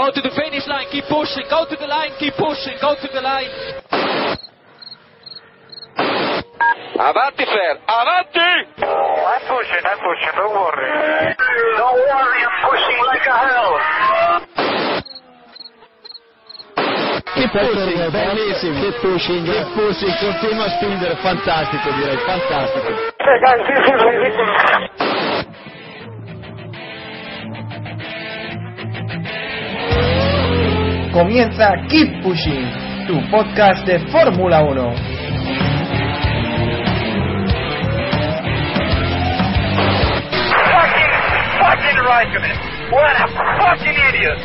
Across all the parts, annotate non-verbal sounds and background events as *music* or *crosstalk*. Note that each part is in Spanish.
Go to the finish line, keep pushing, go to the line, keep pushing, go to the line. Avanti, Fer, avanti! I'm pushing, I'm pushing, don't worry. Don't worry, I'm pushing like a hell. Che pushing, bellissimo. Che pushing. Che pushing, continua a spingere, fantastico direi, fantastico. Comienza Keep Pushing, tu podcast de Fórmula 1. Fucking, fucking Raikkonen. What a fucking idiot.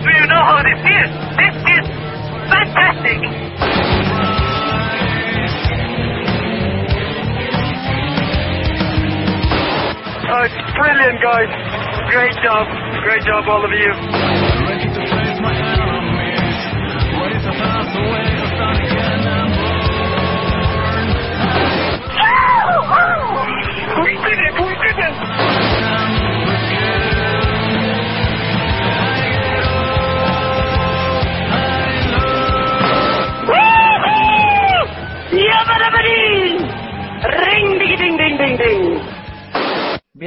Do you know how this is? This is fantastic. It's brilliant, guys. Great job. Great job, all of you.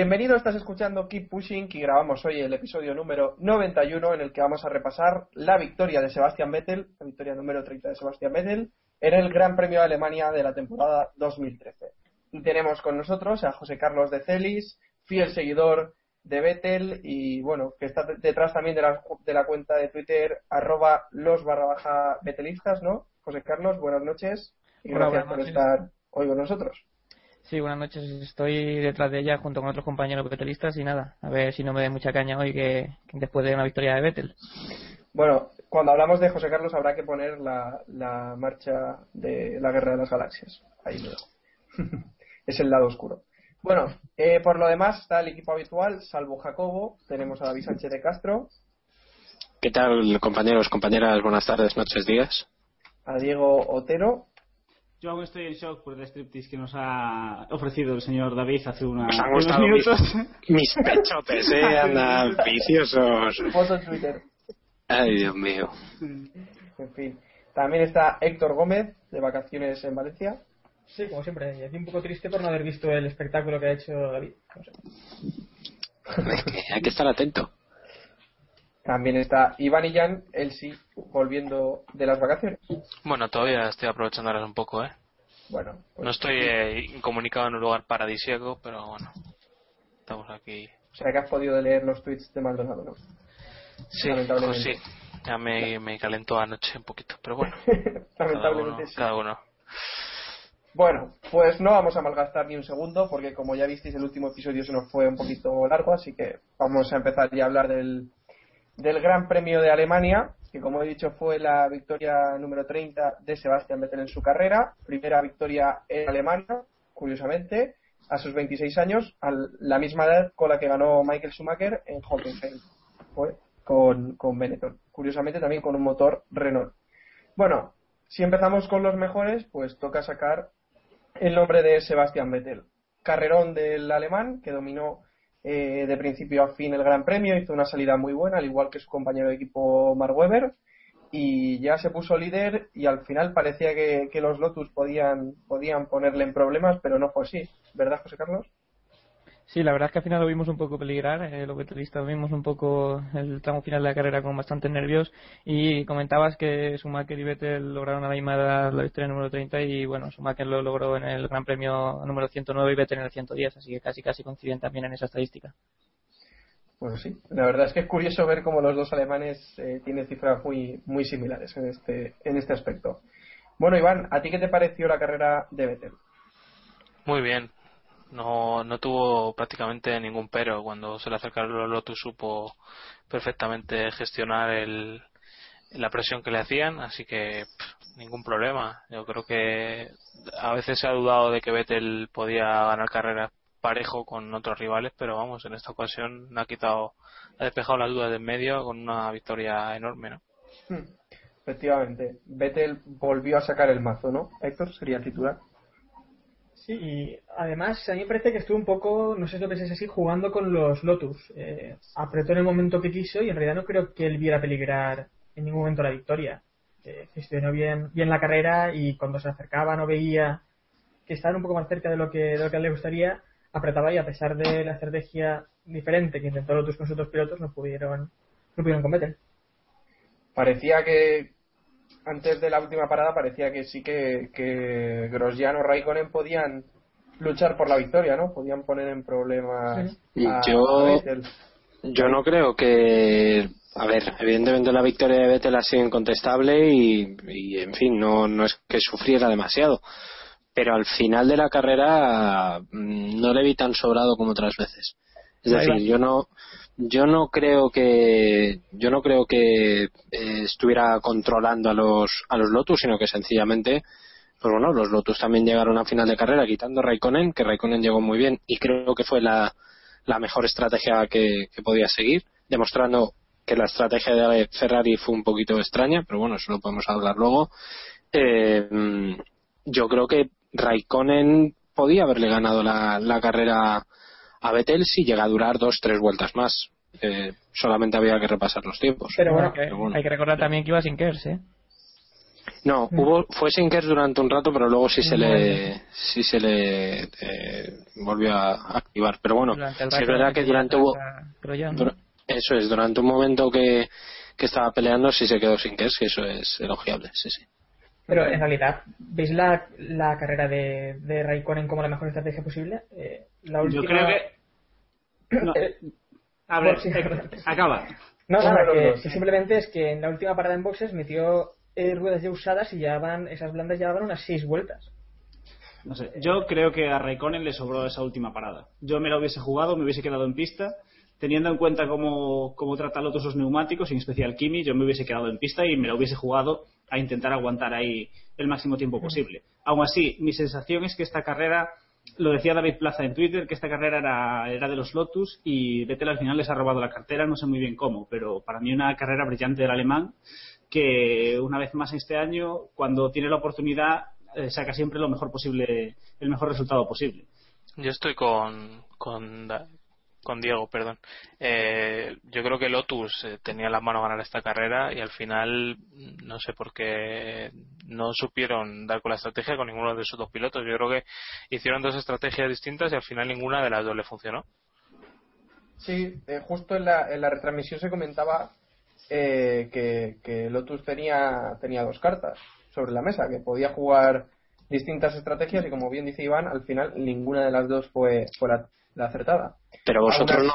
Bienvenido, estás escuchando Keep Pushing y grabamos hoy el episodio número 91 en el que vamos a repasar la victoria de Sebastian Vettel, la victoria número 30 de Sebastian Vettel, en el Gran Premio de Alemania de la temporada 2013. Y tenemos con nosotros a José Carlos de Celis, fiel seguidor de Vettel y bueno, que está detrás también de la, de la cuenta de Twitter arroba los barra baja vetelistas, ¿no? José Carlos, buenas noches y Hola, gracias buenas por estar hoy con nosotros. Sí, buenas noches. Estoy detrás de ella junto con otros compañeros betelistas y nada, a ver si no me dé mucha caña hoy que, que después de una victoria de Vettel. Bueno, cuando hablamos de José Carlos habrá que poner la, la marcha de la Guerra de las Galaxias. Ahí lo dejo. *laughs* es el lado oscuro. Bueno, eh, por lo demás está el equipo habitual, salvo Jacobo. Tenemos a David Sánchez de Castro, ¿Qué tal, compañeros, compañeras? Buenas tardes, noches, días. a Diego Otero, Yo aún estoy en shock por el striptease que nos ha ofrecido el señor David hace una, Os han unos gustado minutos. *laughs* Mis pechotes, ¿eh? *laughs* Andan viciosos. foto en Twitter. Ay, Dios mío. En fin. También está Héctor Gómez, de vacaciones en Valencia. Sí, como siempre. Y aquí un poco triste por no haber visto el espectáculo que ha hecho David. No sé. Es *laughs* que hay que estar atento. También está Iván y Jan, él sí, volviendo de las vacaciones. Bueno, todavía estoy aprovechando ahora un poco, ¿eh? Bueno, pues, No estoy eh, incomunicado en un lugar paradisíaco, pero bueno, estamos aquí. o sea que has podido leer los tweets de Maldonado, ¿no? Sí, Lamentablemente. pues sí, ya me, me calentó anoche un poquito, pero bueno, *laughs* cada uno, Lamentablemente sí. cada uno. Bueno, pues no vamos a malgastar ni un segundo porque como ya visteis el último episodio se nos fue un poquito largo, así que vamos a empezar ya a hablar del, del Gran Premio de Alemania, que como he dicho fue la victoria número 30 de Sebastian Vettel en su carrera, primera victoria en Alemania, curiosamente, a sus 26 años, a la misma edad con la que ganó Michael Schumacher en Hockenheim, fue con, con Benetton, curiosamente también con un motor Renault. Bueno, si empezamos con los mejores, pues toca sacar el nombre de Sebastian Vettel. Carrerón del alemán que dominó eh, de principio a fin el Gran Premio, hizo una salida muy buena, al igual que su compañero de equipo Mark Webber, y ya se puso líder y al final parecía que, que los Lotus podían, podían ponerle en problemas, pero no fue así, ¿verdad José Carlos? Sí, la verdad es que al final lo vimos un poco peligrar, eh, los betelistas vimos un poco el tramo final de la carrera con bastantes nervios y comentabas que Schumacher y Vettel lograron a la misma edad la victoria número 30 y bueno, Schumacher lo logró en el Gran Premio número 109 y Vettel en el 110, así que casi casi coinciden también en esa estadística. Pues sí, la verdad es que es curioso ver cómo los dos alemanes eh, tienen cifras muy, muy similares en este, en este aspecto. Bueno, Iván, ¿a ti qué te pareció la carrera de Vettel? Muy bien, no, no tuvo prácticamente ningún pero. Cuando se le acercaron los Lotus supo perfectamente gestionar el, la presión que le hacían, así que ningún problema. Yo creo que a veces se ha dudado de que Vettel podía ganar carreras parejo con otros rivales, pero vamos, en esta ocasión ha quitado, ha despejado las dudas de en medio con una victoria enorme, ¿no? Hmm, Efectivamente, Vettel volvió a sacar el mazo, ¿no? Héctor sería el titular. Sí, y además a mí me parece que estuvo un poco, no sé si lo pensáis así, jugando con los Lotus. Eh, apretó en el momento que quiso y en realidad no creo que él viera peligrar en ningún momento la victoria. Eh, bien, bien la carrera y cuando se acercaba no veía que estaban un poco más cerca de lo que, de lo que le gustaría, apretaba y a pesar de la estrategia diferente que intentó Lotus con sus otros pilotos, no pudieron, no pudieron competir. Parecía que antes de la última parada parecía que sí que, que Grosjean o Raikkonen podían luchar por la victoria, ¿no? Podían poner en problemas a- yo- a Vettel. Yo no creo que. A ver, evidentemente la victoria de Vettel ha sido incontestable y, y, en fin, no, no es que sufriera demasiado. Pero al final de la carrera mm, no le vi tan sobrado como otras veces. Es decir, yo no, yo no creo que, yo no creo que eh, estuviera controlando a los, a los Lotus, sino que sencillamente, pues bueno, los Lotus también llegaron a final de carrera quitando Raikkonen, que Raikkonen llegó muy bien y creo que fue la, la mejor estrategia que, podía seguir, demostrando que la estrategia de Ferrari fue un poquito extraña, pero bueno, eso lo podemos hablar luego. Eh, yo creo que Raikkonen podía haberle ganado la, la carrera a Vettel si llega a durar dos, tres vueltas más. Eh, solamente había que repasar los tiempos. Pero bueno, Pero bueno. hay que recordar también que iba sin Kers, ¿eh? No, hubo, fue Sinkers durante un rato, pero luego sí se le, sí se le eh, volvió a activar. Pero bueno, sí es verdad que que durante hubo, eso es, durante un momento que, que estaba peleando sí se quedó Sinkers, que eso es elogiable, sí, sí. Pero en realidad, ¿veis la, la carrera de, de Raikkonen como la mejor estrategia posible? Eh, la Yo última... creo que. No. *coughs* Eh, A ver, sí. eh, acaba. No, nada, que, que simplemente es que en la última parada en boxes metió eh, ruedas ya usadas y ya van, esas blandas ya van unas seis vueltas. No sé, yo creo que a Raikkonen le sobró esa última parada. Yo me la hubiese jugado, me hubiese quedado en pista. Teniendo en cuenta cómo, cómo trata los neumáticos, en especial Kimi, yo me hubiese quedado en pista y me la hubiese jugado a intentar aguantar ahí el máximo tiempo posible. Aún así, mi sensación es que esta carrera, lo decía David Plaza en Twitter, que esta carrera era, era de los Lotus y Vettel al final les ha robado la cartera, no sé muy bien cómo, pero para mí una carrera brillante del alemán que una vez más este año, cuando tiene la oportunidad, eh, saca siempre lo mejor posible, el mejor resultado posible. Yo estoy con, con, con Diego, perdón. Eh, yo creo que Lotus eh, tenía las manos a ganar esta carrera y al final no sé por qué no supieron dar con la estrategia con ninguno de sus dos pilotos. Yo creo que hicieron dos estrategias distintas y al final ninguna de las dos le funcionó. Sí, eh, justo en la, en la retransmisión se comentaba eh, que, que Lotus tenía, tenía dos cartas sobre la mesa, que podía jugar distintas estrategias y como bien dice Iván, al final ninguna de las dos fue, fue la, la acertada. Pero vosotros no,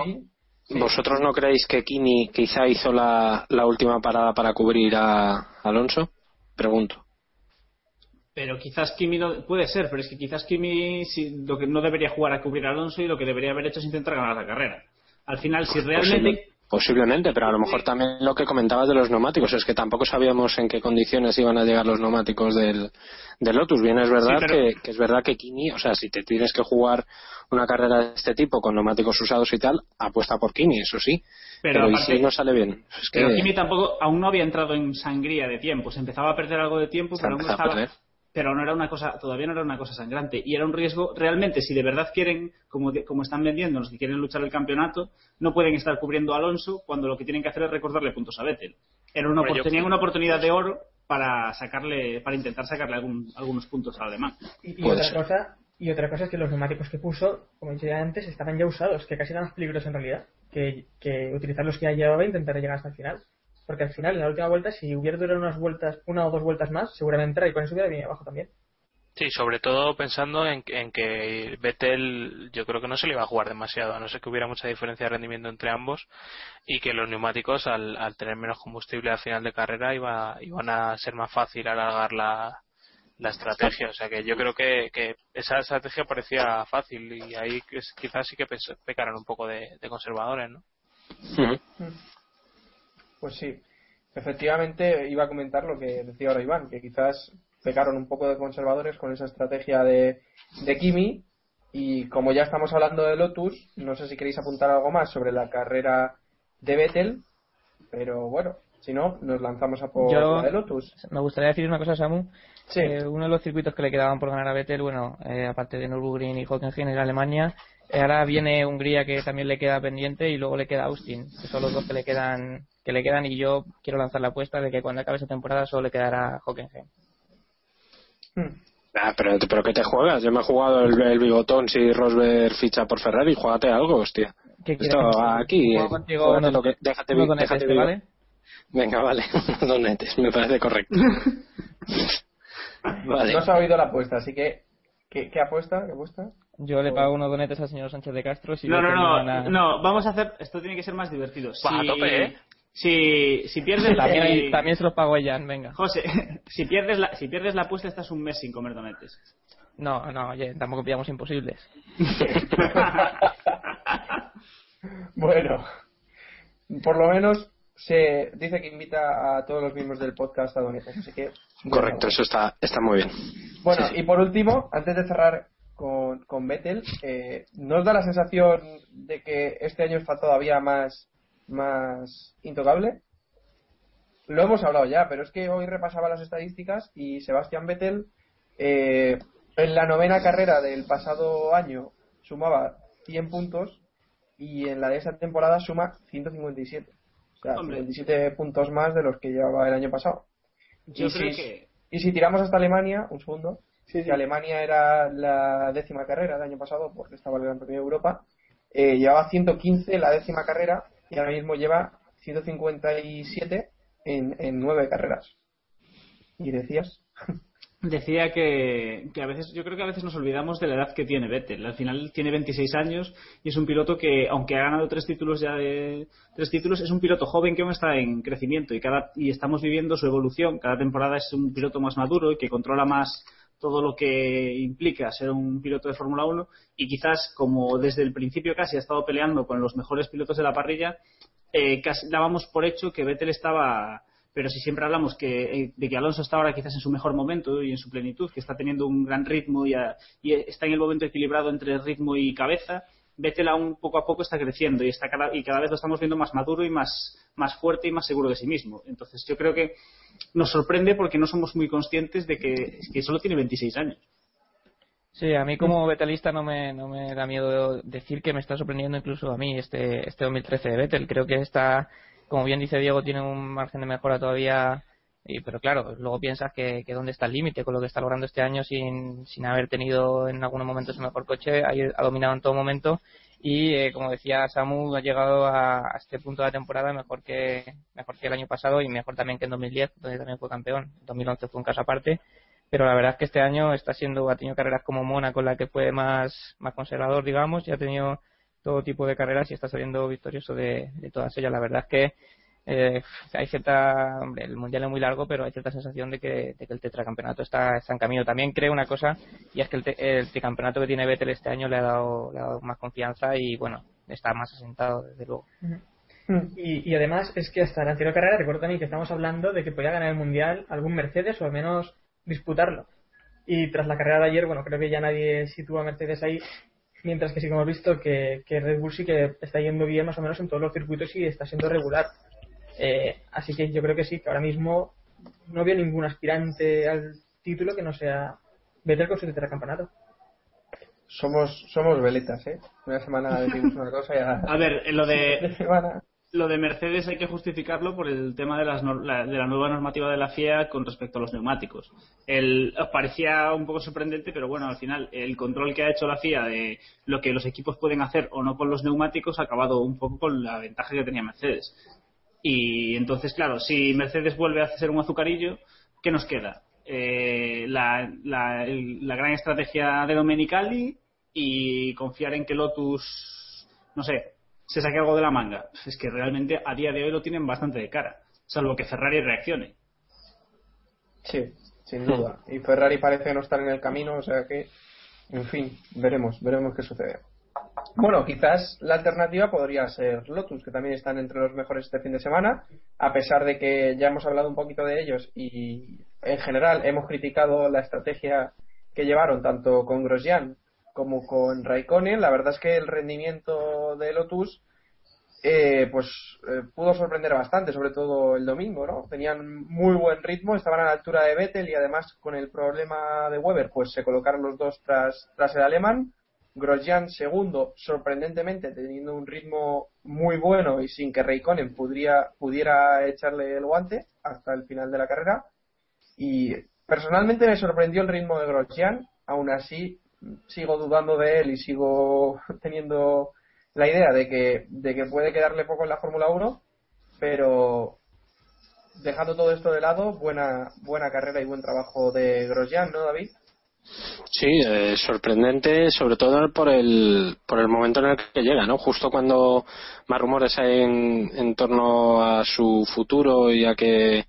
sí. ¿Vosotros no creéis que Kimi quizá hizo la, la última parada para cubrir a Alonso? Pregunto. Pero quizás Kimi no- puede ser, pero es que quizás Kimi si- lo que no debería jugar a cubrir a Alonso y lo que debería haber hecho es intentar ganar la carrera. Al final, si realmente Posible- posiblemente, pero a lo mejor también lo que comentabas de los neumáticos, es que tampoco sabíamos en qué condiciones iban a llegar los neumáticos del, del Lotus. Bien, es verdad Sí, pero- que, que es verdad que Kimi, o sea, si te tienes que jugar una carrera de este tipo con neumáticos usados y tal, apuesta por Kimi, eso sí. Pero Pero, ¿y si no sale bien? Es que Pero Kimi tampoco, aún no había entrado en sangría de tiempo. Se empezaba a perder algo de tiempo, pero aún no estaba. Pero no era una cosa, todavía no era una cosa sangrante. Y era un riesgo, realmente, si de verdad quieren, como, de- como están vendiendo, los que quieren luchar el campeonato, no pueden estar cubriendo a Alonso cuando lo que tienen que hacer es recordarle puntos a Vettel. Era una, Hombre, opor- yo- tenían una oportunidad de oro para sacarle, para intentar sacarle algún- algunos puntos al alemán. Y, y otra cosa y otra cosa es que los neumáticos que puso, como decía antes, estaban ya usados, que casi eran más peligrosos en realidad que, que utilizar los que ya llevaba e intentar llegar hasta el final. Porque al final, en la última vuelta, si hubiera durado unas vueltas, una o dos vueltas más, seguramente Raikkonen se hubiera venido abajo también. Sí, sobre todo pensando en, en que Vettel yo creo que no se le iba a jugar demasiado, a no ser que hubiera mucha diferencia de rendimiento entre ambos y que los neumáticos al, al tener menos combustible al final de carrera iba, iban a ser más fácil alargar la, la estrategia. O sea que yo creo que, que esa estrategia parecía fácil y ahí quizás sí que pecaron un poco de, de conservadores, ¿no? Pues sí, efectivamente iba a comentar lo que decía ahora Iván, que quizás pecaron un poco de conservadores con esa estrategia de, de Kimi y como ya estamos hablando de Lotus, no sé si queréis apuntar algo más sobre la carrera de Vettel, pero bueno, Si no, nos lanzamos a por Yo- la de Lotus. Me gustaría decir una cosa, Samu. Sí. Eh, uno de los circuitos que le quedaban por ganar a Vettel, bueno, eh, aparte de Nürburgring y Hockenheim, era Alemania. Eh, ahora viene Hungría, que también le queda pendiente, y luego le queda Austin, que son los dos que le quedan que le quedan y yo quiero lanzar la apuesta de que cuando acabe esa temporada solo le quedará Hockenheim. Ah, pero, pero ¿qué te juegas? Yo me he jugado el, el bigotón si Rosberg ficha por Ferrari. Juégate algo, hostia. ¿Qué Esto quieres? aquí. Juego eh, contigo unos- lo que- déjate, donetes, déjate ¿te vivo. vale? Venga, vale. *laughs* Unos donetes, me parece correcto. *laughs* vale. No se ha oído la apuesta, así que. ¿Qué, qué apuesta? ¿Qué apuesta? Yo le pago unos donetes al señor Sánchez de Castro. Si No, no, no, no, vamos a hacer, esto tiene que ser más divertido. Si, Va, a tope, ¿eh? Si, si pierdes la *laughs* También, también se los pago a Jan, venga. José, *laughs* si pierdes la, si pierdes la apuesta estás un mes sin comer donetes. No, no, oye, tampoco pillamos imposibles. *laughs* Bueno, por lo menos se dice que invita a todos los miembros del podcast a donetes, así que. Correcto, eso está, está muy bien. Bueno, Sí, sí. y por último, antes de cerrar con, con Vettel, eh, ¿nos da la sensación de que este año está todavía más, más intocable? Lo hemos hablado ya, pero es que hoy repasaba las estadísticas y Sebastián Vettel eh, en la novena carrera del pasado año sumaba 100 puntos y en la de esta temporada suma 157. O sea, Hombre. 57 puntos más de los que llevaba el año pasado. Yo Y creo si- que y si tiramos hasta Alemania, un segundo, Sí, sí. que Alemania era la décima carrera del año pasado, porque estaba el Gran Premio de Europa, eh, llevaba 115 la décima carrera y ahora mismo lleva 157 en, en nueve carreras. ¿Y decías? *laughs* decía que, que a veces, yo creo que a veces nos olvidamos de la edad que tiene Vettel. Al final tiene 26 años y es un piloto que, aunque ha ganado tres títulos ya de tres títulos, es un piloto joven que aún está en crecimiento y cada y estamos viviendo su evolución. Cada temporada es un piloto más maduro y que controla más todo lo que implica ser un piloto de Fórmula 1 y quizás como desde el principio casi ha estado peleando con los mejores pilotos de la parrilla, eh, casi dábamos por hecho que Vettel estaba pero si siempre hablamos que, eh, de que Alonso está ahora quizás en su mejor momento y en su plenitud, que está teniendo un gran ritmo y, a- y está en el momento equilibrado entre ritmo y cabeza, Vettel aún poco a poco está creciendo y, está cada, y cada vez lo estamos viendo más maduro y más, más fuerte y más seguro de sí mismo. Entonces yo creo que nos sorprende porque no somos muy conscientes de que, solo tiene 26 años. Sí, a mí como betelista no me, no me da miedo decir que me está sorprendiendo incluso a mí este, este 2013 de Vettel. Creo que está, como bien dice Diego, tiene un margen de mejora todavía. Y, pero claro, luego piensas que, que dónde está el límite con lo que está logrando este año sin, sin haber tenido en algunos momentos el mejor coche. Ha, ha dominado en todo momento y, eh, como decía Samu, ha llegado a, este punto de la temporada mejor que, mejor que el año pasado y mejor también que en 2010, donde también fue campeón. 2011 fue un caso aparte pero la verdad es que este año está siendo ha tenido carreras como Mona con la que fue más más conservador digamos y ha tenido todo tipo de carreras y está saliendo victorioso de todas ellas la verdad es que eh, hay cierta hombre, el mundial es muy largo pero hay cierta sensación de que, de que el tetracampeonato está, está en camino también creo una cosa y es que el, te- el tricampeonato que tiene Vettel este año le ha dado le ha dado más confianza y bueno está más asentado desde luego Y, y además es que hasta la anterior carrera recuerdo también que estamos hablando de que podía ganar el mundial algún Mercedes o al menos disputarlo. Y tras la carrera de ayer, bueno, creo que ya nadie sitúa a Mercedes ahí, mientras que sí que hemos visto que, que Red Bull sí que está yendo bien más o menos en todos los circuitos y está siendo regular. Eh, así que yo creo que sí, que ahora mismo no veo ningún aspirante al título que no sea Vettel con su tetracampeonato. Somos, somos veletas, ¿eh? Una semana *laughs* decimos una cosa y a, A ver, en lo de, *laughs* lo de Mercedes hay que justificarlo por el tema de, las nor- la, de la nueva normativa de la FIA con respecto a los neumáticos. El, parecía un poco sorprendente, pero bueno, al final el control que ha hecho la FIA de lo que los equipos pueden hacer o no con los neumáticos ha acabado un poco con la ventaja que tenía Mercedes. Y entonces, claro, si Mercedes vuelve a ser un azucarillo, ¿qué nos queda? Eh, la, la- la gran estrategia de Domenicali y confiar en que Lotus, no sé, se saque algo de la manga. Es que realmente a día de hoy lo tienen bastante de cara, salvo que Ferrari reaccione. Sí, sin duda. Y Ferrari parece no estar en el camino, o sea que, en fin, veremos, veremos qué sucede. Bueno, quizás la alternativa podría ser Lotus, que también están entre los mejores este fin de semana, a pesar de que ya hemos hablado un poquito de ellos y en general hemos criticado la estrategia que llevaron tanto con Grosjean como con Raikkonen. La verdad es que el rendimiento de Lotus eh, pues eh, pudo sorprender bastante, sobre todo el domingo, ¿no? Tenían muy buen ritmo, estaban a la altura de Vettel y además con el problema de Weber, pues se colocaron los dos tras, tras el alemán. Grosjean segundo, sorprendentemente teniendo un ritmo muy bueno y sin que Raikkonen pudiera, echarle el guante hasta el final de la carrera. Y personalmente me sorprendió el ritmo de Grosjean, aún así sigo dudando de él y sigo *laughs* teniendo la idea de que, de que puede quedarle poco en la Fórmula 1, pero dejando todo esto de lado, buena, buena carrera y buen trabajo de Grosjean, ¿no, David? Sí, eh, sorprendente, sobre todo por el, por el momento en el que llega, ¿no? Justo cuando más rumores hay en, torno a su futuro y a que, eh,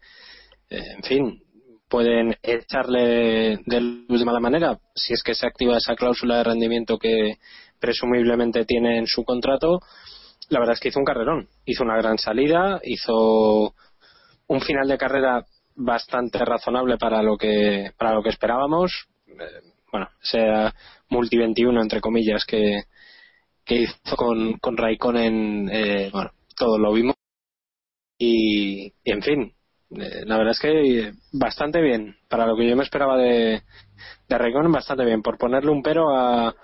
en fin, pueden echarle de, de mala manera si es que se activa esa cláusula de rendimiento que presumiblemente tiene en su contrato. La verdad es que hizo un carrerón, hizo una gran salida, hizo un final de carrera bastante razonable para lo que para lo que esperábamos bueno, sea multi 21 entre comillas que, que hizo con, con Raikkonen, eh, bueno, todo lo vimos. Y, y en fin, eh, la verdad es que bastante bien, para lo que yo me esperaba de, de Raikkonen, bastante bien. Por ponerle un pero a,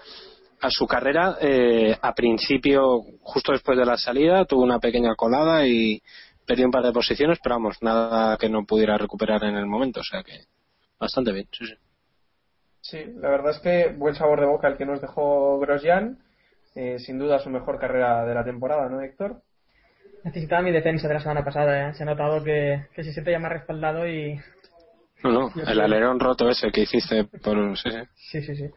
a su carrera, eh, a principio, justo después de la salida, tuvo una pequeña colada y perdió un par de posiciones, pero vamos, nada que no pudiera recuperar en el momento, o sea que bastante bien, sí, sí. Sí, la verdad es que buen sabor de boca el que nos dejó Grosjean. Eh, sin duda su mejor carrera de la temporada, ¿no, Héctor? Necesitaba mi defensa de la semana pasada, ¿eh? Se ha notado que, que se siente ya más respaldado y... No, no, el alerón roto ese que hiciste por... Sí, sí. Sí, sí, sí.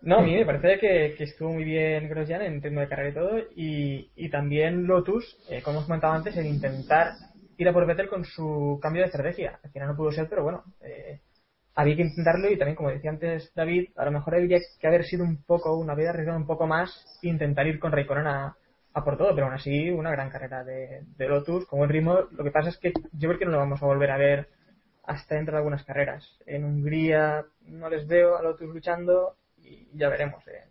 No, a mí me parece que, que estuvo muy bien Grosjean en ritmo de carrera y todo, y, y también Lotus, eh, como hemos comentado antes, en intentar ir a por Vettel con su cambio de estrategia. Al final no pudo ser, pero bueno, eh, había que intentarlo y también, como decía antes David, a lo mejor habría que haber sido un poco, una vida arriesgada un poco más e intentar ir con Raikkonen a, a por todo, pero aún así una gran carrera de, de Lotus, con buen ritmo. Lo que pasa es que yo creo que no lo vamos a volver a ver hasta dentro de algunas carreras. En Hungría no les veo a Lotus luchando y ya veremos en,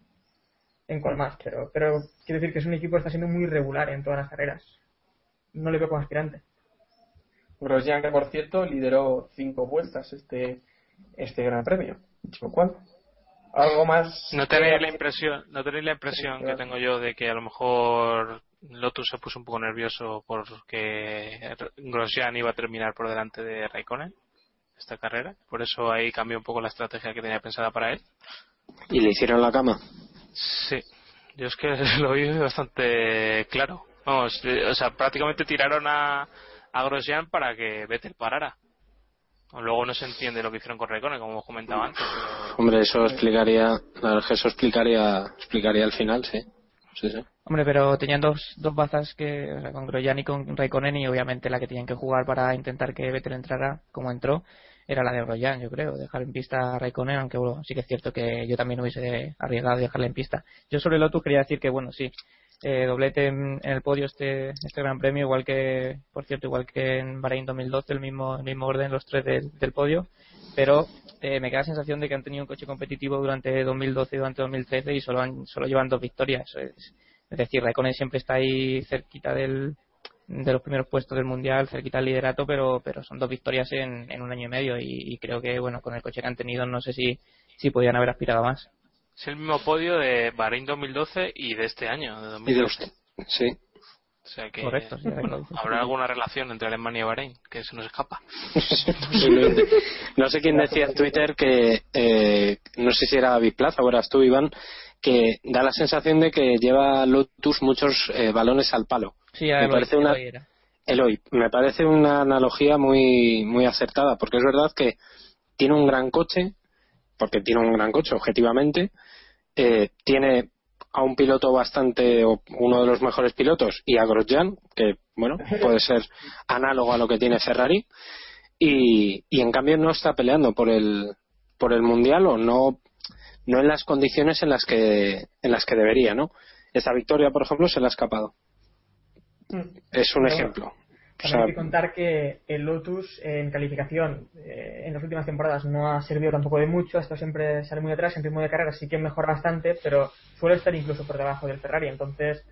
en cuál más, pero, pero quiero decir que es un equipo que está siendo muy regular en todas las carreras. No le veo como aspirante. Grosjean, que por cierto lideró cinco vueltas este este gran premio. Dicho cual. Algo más. No tenéis la impresión, no tenéis la impresión que tengo yo de que a lo mejor Lotus se puso un poco nervioso porque Grosjean iba a terminar por delante de Raikkonen esta carrera. Por eso ahí cambió un poco la estrategia que tenía pensada para él. ¿Y le hicieron la cama? Sí, yo es que *laughs* lo vi bastante claro. Vamos, o sea, prácticamente tiraron a, a Grosjean para que Vettel parara. Luego no se entiende lo que hicieron con Raikkonen, como hemos comentado antes. Pero... Hombre, eso explicaría, eso explicaría, explicaría al final, sí. Sí, sí. Hombre, pero tenían dos, dos bazas que, o sea, con Grosjean y con Raikkonen y obviamente la que tenían que jugar para intentar que Vettel entrara como entró era la de Grosjean, yo creo, dejar en pista a Raikkonen, aunque bueno, sí que es cierto que yo también hubiese arriesgado de dejarle en pista. Yo sobre Lotus quería decir que bueno, sí, eh, doblete en, el podio este este Gran Premio, igual que, por cierto, igual que en Bahrein 2012, el mismo, el mismo orden, los tres del, del podio, pero eh, me queda la sensación de que han tenido un coche competitivo durante 2012 y durante 2013 y solo, han, solo llevan dos victorias. Es, es decir, Raikkonen siempre está ahí cerquita del, de los primeros puestos del mundial, cerquita del liderato, pero, pero son dos victorias en, un año y medio y, creo que, bueno, con el coche que han tenido, no sé si, si podían haber aspirado más. Es el mismo podio de Bahrein 2012 y de este año, de 2012. Sí. O sea que Correcto, sí, bueno, habrá alguna relación entre Alemania y Bahrein que se nos escapa. *laughs* no sé quién decía en Twitter que, eh, no sé si era David Plaza o eras tú, Iván, que da la sensación de que lleva Lotus muchos eh, balones al palo. Sí, me Eloy, parece una Eloy era. Eloy, me parece una analogía muy muy acertada porque es verdad que tiene un gran coche porque tiene un gran coche objetivamente eh, tiene a un piloto bastante o uno de los mejores pilotos y a Grosjean que bueno *laughs* puede ser análogo a lo que tiene Ferrari. Y, y en cambio no está peleando por el por el mundial o no no en las condiciones en las que en las que debería no esta victoria por ejemplo se le ha escapado. Es un ejemplo También hay que contar que el Lotus en calificación eh, en las últimas temporadas no ha servido tampoco de mucho, esto siempre sale muy atrás, en ritmo de carrera sí que mejora bastante, pero suele estar incluso por debajo del Ferrari, entonces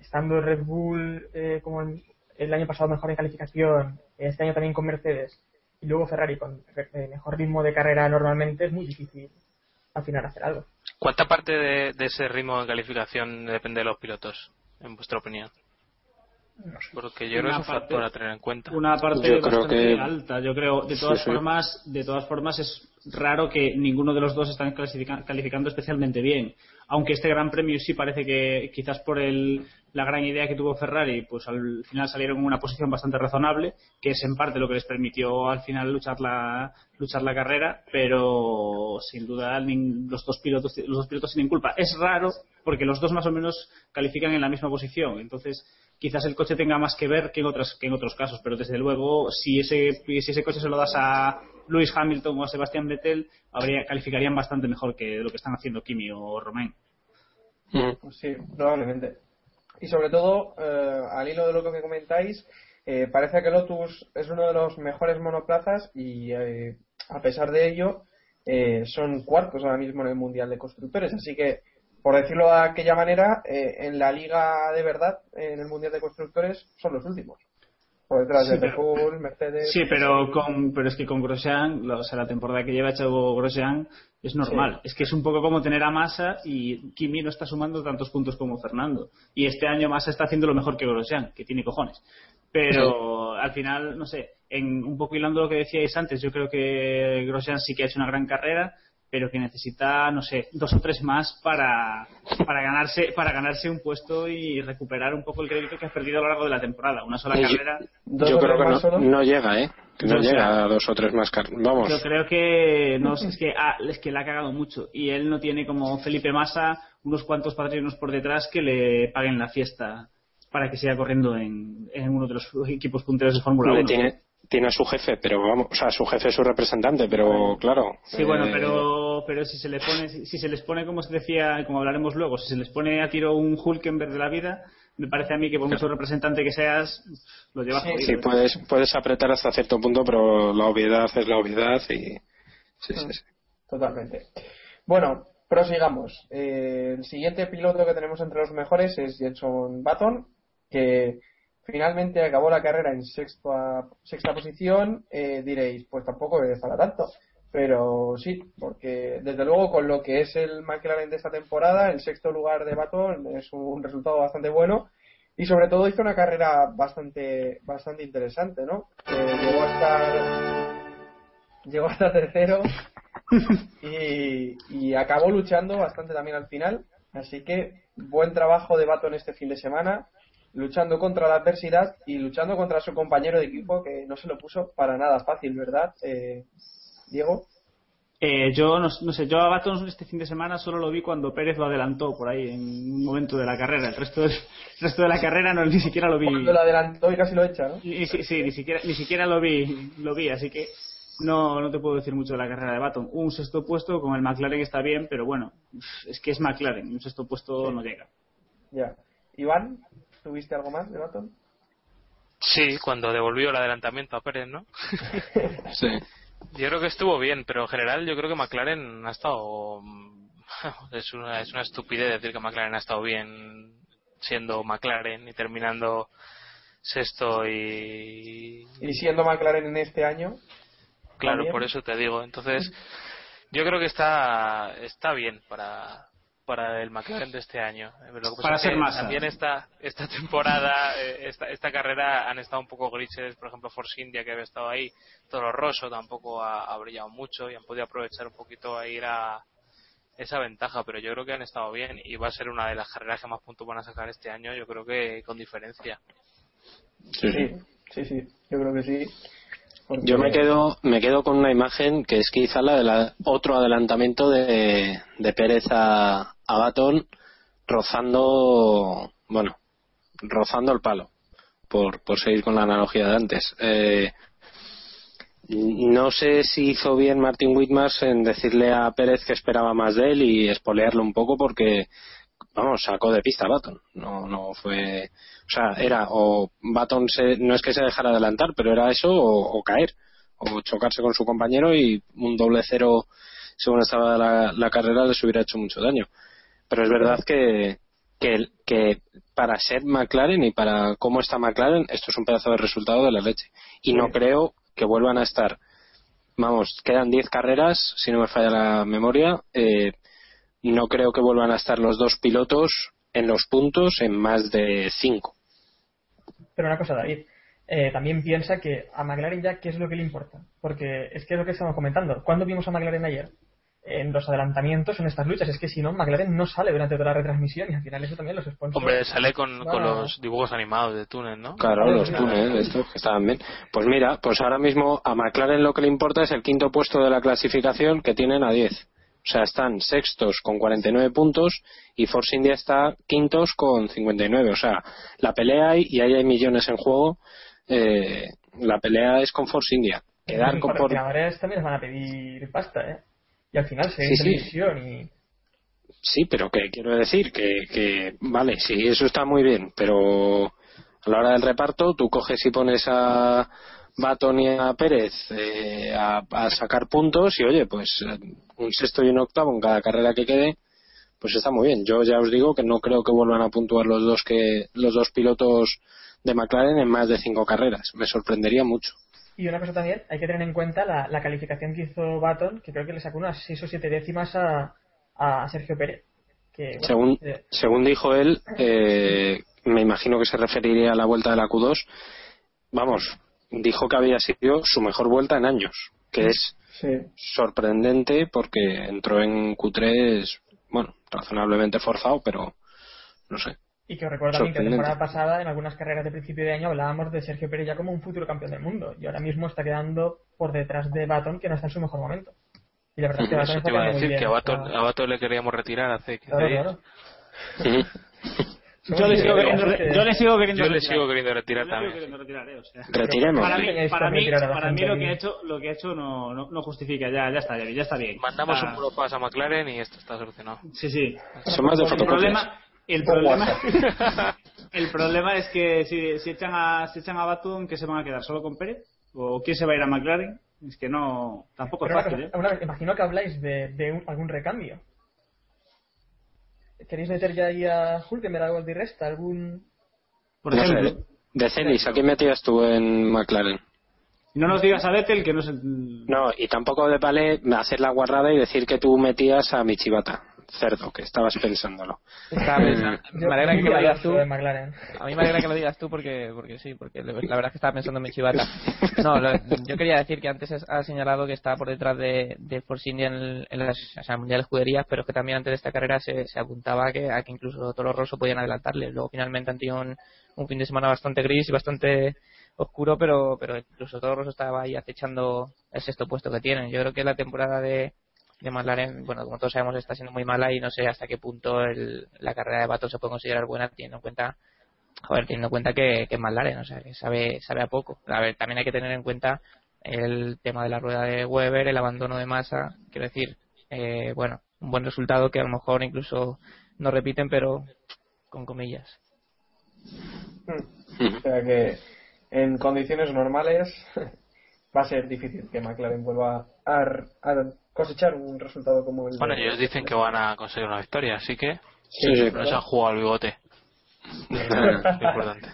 estando Red Bull eh, como el, el año pasado mejor en calificación, este año también con Mercedes, y luego Ferrari con eh, mejor ritmo de carrera normalmente, es muy difícil al final hacer algo. ¿Cuánta parte de, de ese ritmo de calificación depende de los pilotos, en vuestra opinión? Porque yo creo que es un Una factor parte- a tener en cuenta. una parte Yo creo bastante que- alta yo creo de todas Sí, sí. formas de todas formas es raro que ninguno de los dos están calificando especialmente bien aunque este gran premio sí parece que quizás por el, la gran idea que tuvo Ferrari pues al final salieron en una posición bastante razonable que es en parte lo que les permitió al final luchar la luchar la carrera pero sin duda los dos pilotos los dos pilotos tienen culpa. Es raro porque los dos más o menos califican en la misma posición. Entonces quizás el coche tenga más que ver que en otras que en otros casos pero desde luego si ese si ese coche se lo das a Lewis Hamilton o a Sebastián Vettel habría calificarían bastante mejor que lo que están haciendo Kimi o Romain Pues sí, probablemente. Y sobre todo, eh, al hilo de lo que comentáis, eh, parece que Lotus es uno de los mejores monoplazas y eh, a pesar de ello eh, son cuartos ahora mismo en el Mundial de Constructores. Así que, por decirlo de aquella manera, eh, en la liga de verdad, en el Mundial de Constructores, son los últimos. Por detrás Sí, de Red Bull, Mercedes. Sí, pero con pero es que con Grosjean, o sea, la temporada que lleva hecho Grosjean es normal. Es que es un poco como tener a Massa y Kimi no está sumando tantos puntos como Fernando. Y este año Massa está haciendo lo mejor que Grosjean, que tiene cojones. Pero al final, no sé, en un poco hilando lo que decíais antes, yo creo que Grosjean sí que ha hecho una gran carrera, pero que necesita, no sé, dos o tres más para, para ganarse para ganarse un puesto y recuperar un poco el crédito que ha perdido a lo largo de la temporada. Una sola yo- carrera. Yo creo que no, no llega, ¿eh? No Yo llega a dos o tres más Vamos. Yo creo que no sé, es que ah, es que le ha cagado mucho y él no tiene como Felipe Massa unos cuantos padrinos por detrás que le paguen la fiesta para que siga corriendo en, en uno de los equipos punteros de Fórmula Hombre, 1. tiene, tiene a su jefe, pero vamos, o sea, su jefe es su representante, pero claro. Sí, bueno, eh, pero, pero si se le pone, si, si se les pone, como se decía, como hablaremos luego, si se les pone a tiro un Hulkenberg de la vida, me parece a mí que por mucho representante que seas, lo llevas jodido. Sí, puedes, puedes apretar hasta cierto punto, pero la obviedad es la obviedad y. Sí, sí, sí. Totalmente. Bueno, prosigamos. Eh, el siguiente piloto que tenemos entre los mejores es Jenson Button, que finalmente acabó la carrera en sexta, sexta posición. Eh, diréis, pues tampoco es para tanto. Pero sí, porque desde luego con lo que es el McLaren de esta temporada, el sexto lugar de Button es un resultado bastante bueno. Y sobre todo hizo una carrera bastante, bastante interesante, ¿no? Llegó a llegó hasta tercero y, y acabó luchando bastante también al final. Así que buen trabajo de Baton este fin de semana, luchando contra la adversidad y luchando contra su compañero de equipo que no se lo puso para nada fácil, ¿verdad, eh, Diego? Eh, yo no, no sé, yo a Baton este fin de semana solo lo vi cuando Pérez lo adelantó por ahí en un momento de la carrera. El resto, del- el resto de la carrera no ni siquiera lo vi. Cuando lo adelantó y casi lo echa, ¿no? Y- sí, sí, ni siquiera, ni siquiera lo vi, lo vi, así que no, no te puedo decir mucho de la carrera de Baton. Un sexto puesto con el McLaren está bien, pero bueno, es que es McLaren, un sexto puesto no llega. Ya. Iván, ¿tuviste algo más de Baton? Sí, cuando devolvió el adelantamiento a Pérez, ¿no? *laughs* Sí. Yo creo que estuvo bien, pero en general yo creo que McLaren ha estado. *laughs* Es una, es una estupidez decir que McLaren ha estado bien siendo McLaren y terminando sexto y. Y siendo McLaren en este año. Claro, también. por eso te digo. Entonces, yo creo que está, está bien para, para el McLaren de este año. Lo que Para ser Massa. También esta, esta temporada, eh, esta, esta carrera han estado un poco grises. Por ejemplo, Force India, que había estado ahí. Toro Rosso tampoco ha, ha brillado mucho y han podido aprovechar un poquito a ir a esa ventaja. Pero yo creo que han estado bien y va a ser una de las carreras que más puntos van a sacar este año. Yo creo que con diferencia. Sí, sí, sí, yo creo que sí. Porque- Yo me quedo, me quedo con una imagen que es quizá la de otro adelantamiento de, de Pérez a, a Baton rozando, bueno, rozando el palo, por, por seguir con la analogía de antes. Eh, no sé si hizo bien Martin Whitmars en decirle a Pérez que esperaba más de él y espolearlo un poco porque, vamos, sacó de pista a Baton. No, no fue, o sea, era o Baton se, no es que se dejara adelantar, pero era eso o, o caer o chocarse con su compañero y un doble cero según estaba la, la carrera les hubiera hecho mucho daño. Pero es verdad que, que, que para ser McLaren y para cómo está McLaren, esto es un pedazo de resultado de la leche. Y no creo que vuelvan a estar. Vamos, quedan 10 carreras, si no me falla la memoria. Eh, no creo que vuelvan a estar los dos pilotos en los puntos en más de 5. Pero una cosa, David, eh, también piensa que a McLaren ya qué es lo que le importa. Porque es que es lo que estamos comentando. ¿Cuándo vimos a McLaren ayer? En los adelantamientos, en estas luchas. Es que si no, McLaren no sale durante toda la retransmisión y al final eso también los sponsors. Hombre, sale con, con No. los dibujos animados de túnel, ¿no? Claro, los túneles, estos que estaban bien. Pues mira, pues ahora mismo a McLaren lo que le importa es el quinto puesto de la clasificación que tienen a 10. O sea, están sextos con 49 puntos y Force India está quintos con 59. O sea, la pelea hay y ahí hay millones en juego. Eh, la pelea es con Force India. Quedar con por... patrocinadores también les van a pedir pasta, ¿eh? Y al final se Sí, sí. y... Sí, pero que quiero decir que, que, vale, sí, eso está muy bien, pero a la hora del reparto tú coges y pones a Baton y a Pérez eh, a, a sacar puntos y oye, pues un sexto y un octavo en cada carrera que quede, pues está muy bien. Yo ya os digo que no creo que vuelvan a puntuar los dos que los dos pilotos de McLaren en más de cinco carreras. Me sorprendería mucho. Y una cosa también, hay que tener en cuenta la, la calificación que hizo Baton, que creo que le sacó unas 6 o 7 décimas a, a Sergio Pérez. Que, bueno, Según, eh, según dijo él, eh, me imagino que se referiría a la vuelta de la Q2. Vamos, dijo que había sido su mejor vuelta en años, que es Sí. sorprendente porque entró en Q3, bueno, razonablemente forzado, pero no sé. Y que os recuerdo también que la temporada pasada, en algunas carreras de principio de año, hablábamos de Sergio Pérez ya como un futuro campeón del mundo. Y ahora mismo está quedando por detrás de Baton, que no está en su mejor momento. Y la verdad es que Baton Eso te iba a decir, bien. que a Baton, Está- a Baton le queríamos retirar hace 15 Claro, días. claro. *laughs* Yo le sigo queriendo, yo le sigo queriendo Yo le retirar. sigo queriendo retirar Yo le sigo también. queriendo retirar, eh, o sea. Retiremos. Para mí, para mí, para mí lo que ha hecho, lo que ha hecho no, no, no justifica. Ya, ya está, ya está bien. Mandamos Está- un puro paso a McLaren y esto está solucionado. Sí, sí. Son más de El fotocopias. problema, el problema, *laughs* el problema es que si, si echan a, si echan a Baton, ¿qué se van a quedar? ¿Solo con Pérez? ¿O quién se va a ir a McLaren? Es que no, tampoco es una fácil, cosa, ¿eh? una- imagino que habláis de, de un- algún recambio. ¿Queréis meter ya ahí a Hulkenberg algo de resta? ¿Algún...? Por No ejemplo, sé, de Celis, ¿a quién metías tú en McLaren? no nos digas a Vettel que no es el... No, y tampoco de vale hacer la guarrada y decir que tú metías a Michibata, cerdo, que estabas pensándolo. Estaba pensando- Yo- me alegra que lo digas tú. A mí me alegra que lo digas tú porque, porque sí, porque la verdad es que estaba pensando en mi chivata. *laughs* No, lo- yo quería decir que antes has- señalado que está por detrás de, de Force India en, el- en las o sea, mundiales juderías, pero es que también antes de esta carrera se, se apuntaba a que, a que incluso Toro Rosso podían adelantarle. Luego finalmente han tenido un, un fin de semana bastante gris y bastante oscuro, pero, pero incluso Toro Rosso estaba ahí acechando el sexto puesto que tienen. Yo creo que la temporada de, de McLaren, bueno, como todos sabemos, está siendo muy mala y no sé hasta qué punto el- la carrera de Baton se puede considerar buena teniendo en cuenta joder, teniendo en cuenta que, que McLaren, o sea, que sabe, sabe a poco. A ver, también hay que tener en cuenta el tema de la rueda de Weber, el abandono de masa, quiero decir, eh, bueno, un buen resultado que a lo mejor incluso no repiten, pero con comillas. O sea que en condiciones normales *laughs* va a ser difícil que McLaren vuelva a cosechar un resultado como el Bueno, de- ellos dicen que van a conseguir una victoria, así que Sí, sí. no se han jugado al bigote. *laughs* Importante.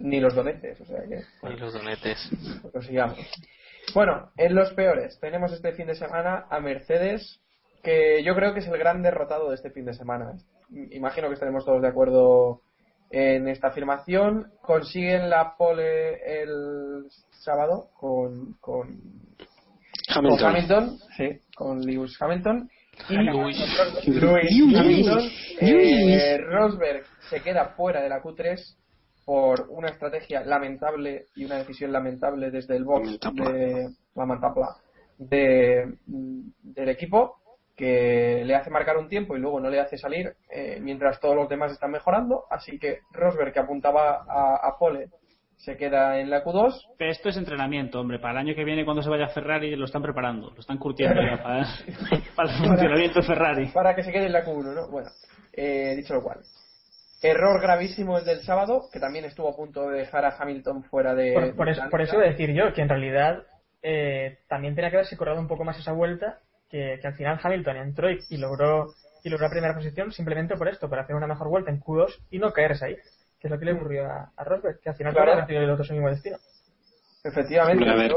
Ni los donetes, o sea que Y los donetes. pues sigamos. Bueno, en los peores tenemos este fin de semana a Mercedes, que yo creo que es el gran derrotado de este fin de semana. Imagino que estaremos todos de acuerdo en esta afirmación. Consiguen la pole el sábado con, con Hamilton. con Hamilton, sí, con Lewis Hamilton. Y Lewis. Lewis Hamilton. Eh, Rosberg se queda fuera de la Q3 por una estrategia lamentable y una decisión lamentable desde el box de lamentable de, del equipo que le hace marcar un tiempo y luego no le hace salir eh, mientras todos los demás están mejorando así que Rosberg que apuntaba a, a pole se queda en la Q2 Pero esto es entrenamiento, hombre. Para el año que viene, cuando se vaya a Ferrari, lo están preparando. Lo están curtiendo ya para, *laughs* para el funcionamiento de Ferrari. para que se quede en la Q1, ¿no? Bueno, eh, dicho lo cual. Error gravísimo el del sábado, que también estuvo a punto de dejar a Hamilton fuera de. Por, por de eso, por eso iba a decir yo que en realidad eh, también tenía que haberse corrido un poco más esa vuelta, que, que al final Hamilton entró y, y logró y logró la primera posición simplemente por esto, para hacer una mejor vuelta en Q2 y no caerse ahí, que es lo que le ocurrió a, a Rosberg, que al final Claro. claro. tenido el otro su mismo destino. Efectivamente. A ver. yo-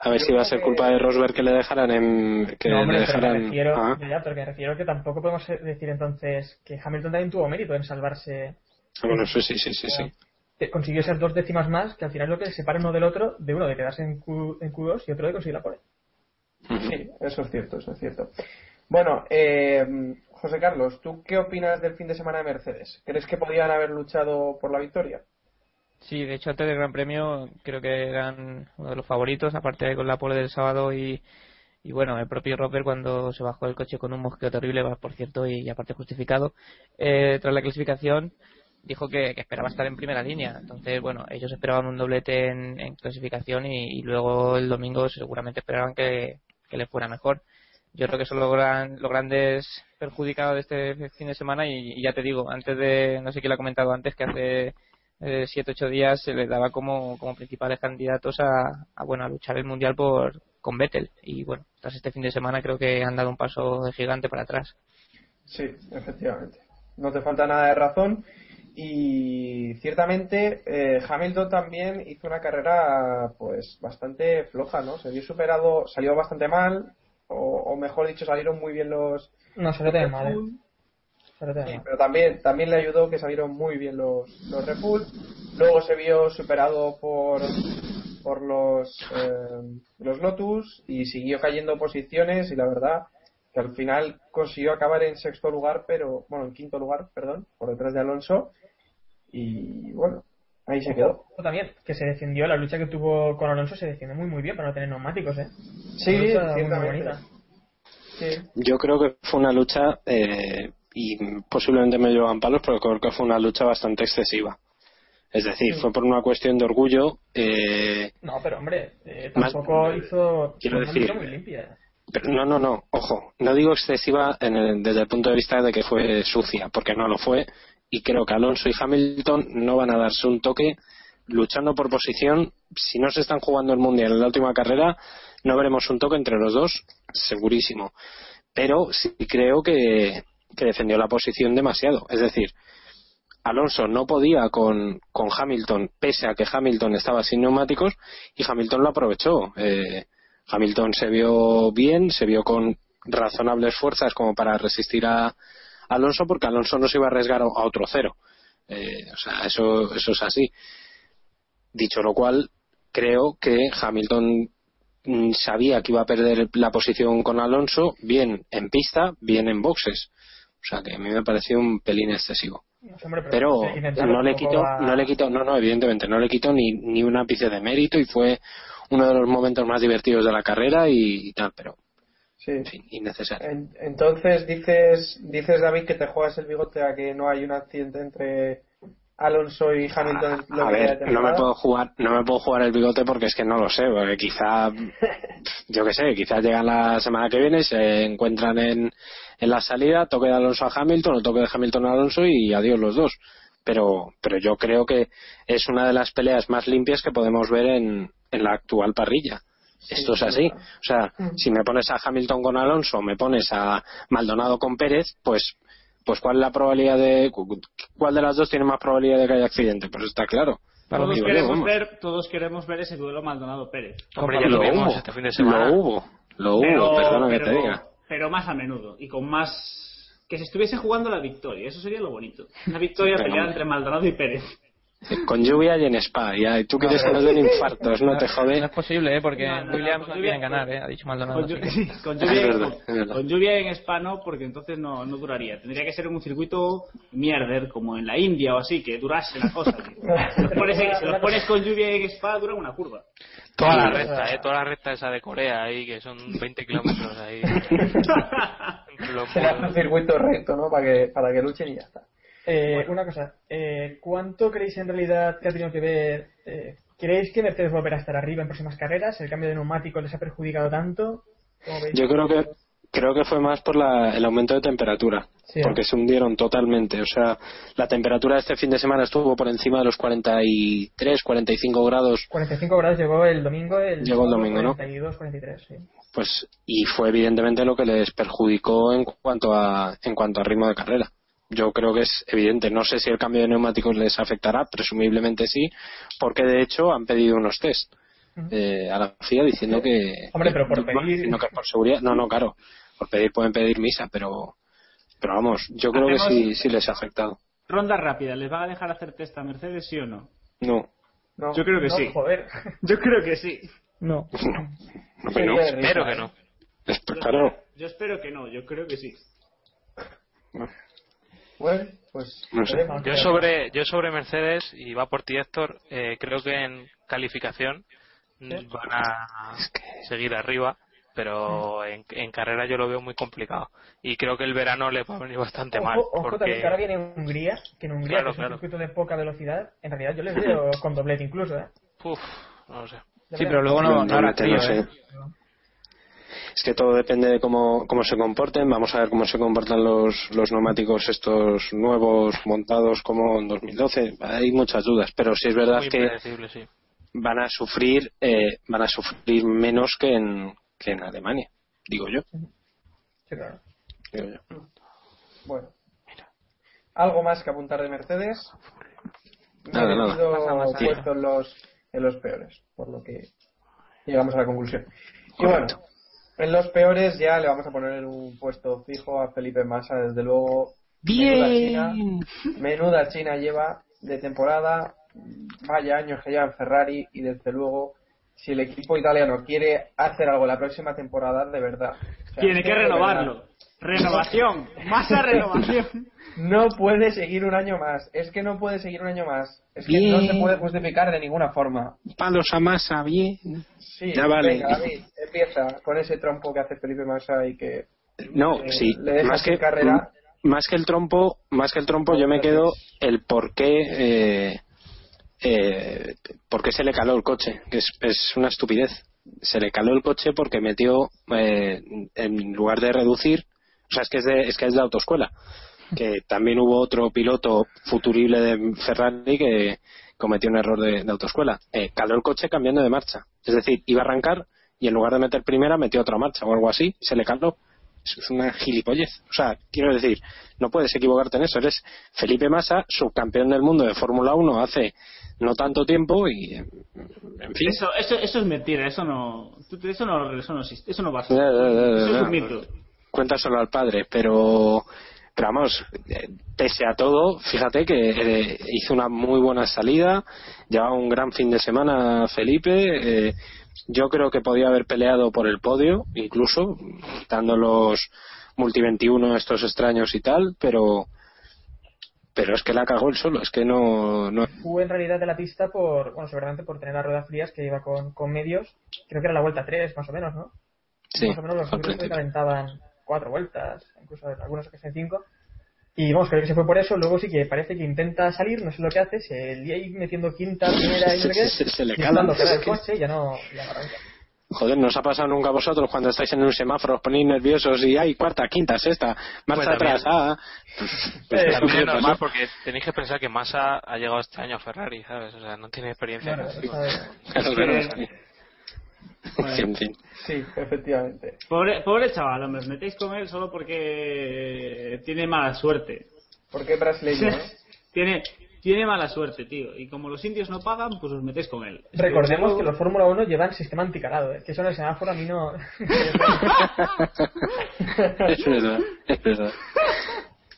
A ver si va a ser que- culpa de Rosberg que le dejaran en. que no, hombre, le pero me dejaran. refiero, Ah, ya, pero me refiero que tampoco podemos decir entonces que Hamilton también tuvo mérito en salvarse, bueno, sí, sí, sí, sí. sí. que consiguió esas dos décimas más, que al final es lo que separa uno del otro, de uno de quedarse en, Q, en Q2 y otro de conseguir la pole. Sí, eso es cierto, eso es cierto. Bueno, eh, José Carlos, ¿tú qué opinas del fin de semana de Mercedes? ¿Crees que podían haber luchado por la victoria? Sí, de hecho antes del Gran Premio creo que eran uno de los favoritos, aparte de con la pole del sábado y, y bueno, el propio Robert cuando se bajó del coche con un mosqueo terrible, por cierto, y aparte justificado, eh, tras la clasificación dijo que, esperaba estar en primera línea. Entonces, bueno, ellos esperaban un doblete en, clasificación y, y luego el domingo seguramente esperaban que, que le fuera mejor. Yo creo que son los, gran- los grandes perjudicados de este fin de semana y, ya te digo, antes de, no sé quién lo ha comentado antes, que hace eh, siete ocho días se les daba como, como principales candidatos a, a, bueno a luchar el mundial por con Vettel y bueno tras este fin de semana creo que han dado un paso gigante para atrás Sí, efectivamente. No te falta nada de razón. Y ciertamente eh, Hamilton también hizo una carrera pues bastante floja, ¿no? Se vio superado, salió bastante mal, o, o mejor dicho, salieron muy bien los... No, los mal, ¿eh? Sí, mal. pero también, también le ayudó que salieron muy bien los, los Red Bull. Luego se vio superado por, por los, eh, los Lotus y siguió cayendo posiciones y la verdad que al final consiguió acabar en sexto lugar, pero bueno, en quinto lugar, perdón, por detrás de Alonso. Y bueno, ahí se quedó. También, que se defendió, la lucha que tuvo con Alonso se defiende muy muy bien para no tener neumáticos, ¿eh? Sí, ciertamente. Sí, Yo creo que fue una lucha, eh, y posiblemente me llevan palos, pero creo que fue una lucha bastante excesiva. Es decir, Sí. fue por una cuestión de orgullo. Eh, No, pero hombre, eh, Más- tampoco hizo Quiero una decir- lucha muy limpia. pero no, no, no, ojo, no digo excesiva en el- desde el punto de vista de que fue sucia, porque no lo fue. Y creo que Alonso y Hamilton no van a darse un toque luchando por posición. Si no se están jugando el mundial en la última carrera, no veremos un toque entre los dos, segurísimo. Pero sí creo que, que defendió la posición demasiado. Es decir, Alonso no podía con, con Hamilton, pese a que Hamilton estaba sin neumáticos, y Hamilton lo aprovechó. Eh, Hamilton se vio bien, se vio con razonables fuerzas como para resistir a Alonso, porque Alonso no se iba a arriesgar a otro cero. Eh, o sea, eso, eso es así. Dicho lo cual, creo que Hamilton mm, sabía que iba a perder la posición con Alonso, bien en pista, bien en boxes. O sea, que a mí me pareció un pelín excesivo. Hombre, Pero no le quitó, a- no le quitó, no, no, evidentemente, no le quitó ni, ni un ápice de mérito y fue uno de los momentos más divertidos de la carrera y, y tal, pero sí. innecesario. En- entonces dices, dices David que te juegas el bigote a que no hay un accidente entre Alonso y Hamilton. lo A ver, no me puedo jugar, no me puedo jugar el bigote porque es que no lo sé, porque quizá, *laughs* yo qué sé, quizás llegan la semana que viene, se encuentran en, en la salida, toque de Alonso a Hamilton o toque de Hamilton a Alonso y adiós los dos. Pero, pero yo creo que es una de las peleas más limpias que podemos ver en, en la actual parrilla. Esto es así. O sea, si me pones a Hamilton con Alonso, me pones a Maldonado con Pérez, pues, pues ¿cuál es la probabilidad de, cuál de las dos tiene más probabilidad de que haya accidente? Pues está claro. Todos yo, queremos, ver, todos queremos ver ese duelo Maldonado-Pérez. Hombre, ya lo vimos este fin de semana. Lo hubo, lo hubo, Pero, perdona que te diga. pero más a menudo y con más que se estuviese jugando la victoria eso sería lo bonito una victoria Pero, peleada entre Maldonado y Pérez Con lluvia y en spa, ya, y tú quieres que nos den infartos, no te no jode. es posible ¿eh? porque No, no, no, Williams no lluvia- quieren ganar ¿eh? ha dicho Maldonado con, llu- sí. *laughs* sí, con Es lluvia, verdad, con- es verdad. con lluvia en spa no porque entonces no, no duraría tendría que ser un circuito mierder como en la India o así que durase la cosa *laughs* tío. si los pones, si los pones con lluvia en spa dura una curva Toda la recta, eh, toda la recta esa de Corea ahí, que son 20 kilómetros ahí. Entre *laughs* los Se le hace un circuito recto, ¿no? Para que, para que luchen y ya está. Eh, Una cosa, eh, ¿cuánto creéis en realidad que ha tenido que ver? eh, ¿Creéis que Mercedes volverá a estar arriba en próximas carreras? ¿El cambio de neumáticos les ha perjudicado tanto? Yo creo que creo que fue más por la- el aumento de temperatura, Sí. porque se hundieron totalmente. O sea, la temperatura este fin de semana estuvo por encima de los 43, 45 grados 45 grados llegó el domingo, el Llegó el domingo, ¿no? 42, 43, sí. pues y fue evidentemente lo que les perjudicó en cuanto a en cuanto a ritmo de carrera yo creo que es evidente no sé si el cambio de neumáticos les afectará presumiblemente sí porque de hecho han pedido unos test eh, a la FIA diciendo que Hombre, pero por pedir- diciendo que por seguridad no no claro por pedir pueden pedir misa pero pero vamos yo creo que sí sí les ha afectado Ronda rápida, ¿les van a dejar hacer test a Mercedes, sí o no? no Yo creo que no, sí. Joder. *laughs* Yo creo que sí. No. *laughs* Hombre, no. Espero que no. Pues, claro Yo espero que no, yo creo que sí. Bueno, pues No sé. Yo sobre, yo sobre Mercedes, y va por ti Héctor, eh, creo que en calificación mm, van a seguir arriba, pero en, en carrera yo lo veo muy complicado. Y creo que el verano le va a venir bastante mal. Ojo, también que ahora viene Hungría, que en Hungría Claro, que es un circuito de poca velocidad, en realidad yo les veo *laughs* con doblete incluso, ¿eh? uf, no lo sé. Sí, pero luego no, no no sé. Es que todo depende de cómo, cómo se comporten. Vamos a ver cómo se comportan los, los neumáticos estos nuevos montados como en 2012. Hay muchas dudas, pero sí es verdad Muy que sí. van a sufrir eh, van a sufrir menos que en, que en Alemania, digo yo. Sí, claro. Digo yo. Bueno. ¿Algo más que apuntar de Mercedes? Nada, nada. Masa, masa. puesto en los, en los peores, por lo que llegamos a la conclusión. Y bueno, Correcto. En los peores ya le vamos a poner un puesto fijo a Felipe Massa, desde luego. Bien. Menuda China, menuda China lleva de temporada, vaya años que lleva en Ferrari y desde luego si el equipo italiano quiere hacer algo la próxima temporada, de verdad. o sea, Tiene que verdad, renovarlo. Renovación. Masa *laughs* renovación. No puede seguir un año más. Es que no puede seguir un año más. Es que no se puede justificar de ninguna forma. Palos a masa, bien. Sí, Ya vale. venga, David, empieza con ese trompo que hace Felipe Massa y que No, eh, sí, le deja más que carrera. más que el trompo, más que el trompo, yo me quedo el por qué eh, eh, por qué se le caló el coche, que es, es una estupidez. Se le caló el coche porque metió eh, en lugar de reducir, o sea, es que es de, es que es de autoescuela. Que también hubo otro piloto futurible de Ferrari que cometió un error de, de autoescuela. Eh, caló el coche cambiando de marcha. Es decir, iba a arrancar y en lugar de meter primera metió otra marcha o algo así, se le caló. Eso es una gilipollez. O sea, quiero decir, no puedes equivocarte en eso. Eres Felipe Massa, subcampeón del mundo de Fórmula 1 hace no tanto tiempo y, en fin. Eso, eso, eso es mentira, eso no, eso no, eso no existe, eso no va a ser. Eso es un mito. Cuéntaselo al padre, pero, pero vamos, eh, pese a todo, fíjate que eh, hizo una muy buena salida, llevaba un gran fin de semana Felipe, eh, yo creo que podía haber peleado por el podio, incluso, dando los multi 21 estos extraños y tal, pero pero es que la cagó él solo, es que no, no Fue en realidad de la pista por, bueno, seguramente por tener las ruedas frías que iba con, con medios. Creo que era la vuelta 3, más o menos, ¿no? sí, más o menos los principio. calentaban cuatro vueltas, incluso algunos que hacen cinco. Y vamos, creo que se fue por eso. Luego sí que parece que intenta salir, no sé lo que hace, se lía ahí metiendo quinta, primera y no sé qué. *laughs* Se- se le y cala. cuando queda Es el que- *laughs* coche ya no, ya no arranca. Joder, ¿nos ha pasado nunca a vosotros cuando estáis en un semáforo os ponéis nerviosos y hay cuarta, quinta, sexta, marcha Pues atrás, ah? Pues, Eh, también *laughs* es normal porque tenéis que pensar que Massa ha llegado este año a Ferrari, ¿sabes? O sea, no tiene experiencia. Bueno, en eso esto. es- claro, *laughs* sí. En fin. Sí, efectivamente. Pobre, pobre chaval, hombre, os metéis con él solo porque tiene mala suerte. Porque brasileño, *laughs* tiene, tiene mala suerte, tío. Y como los indios no pagan, pues os metéis con él. Recordemos que los Fórmula 1 llevan sistema anticalado, ¿eh? que eso en el semáforo a mí no. *laughs* es verdad, es verdad.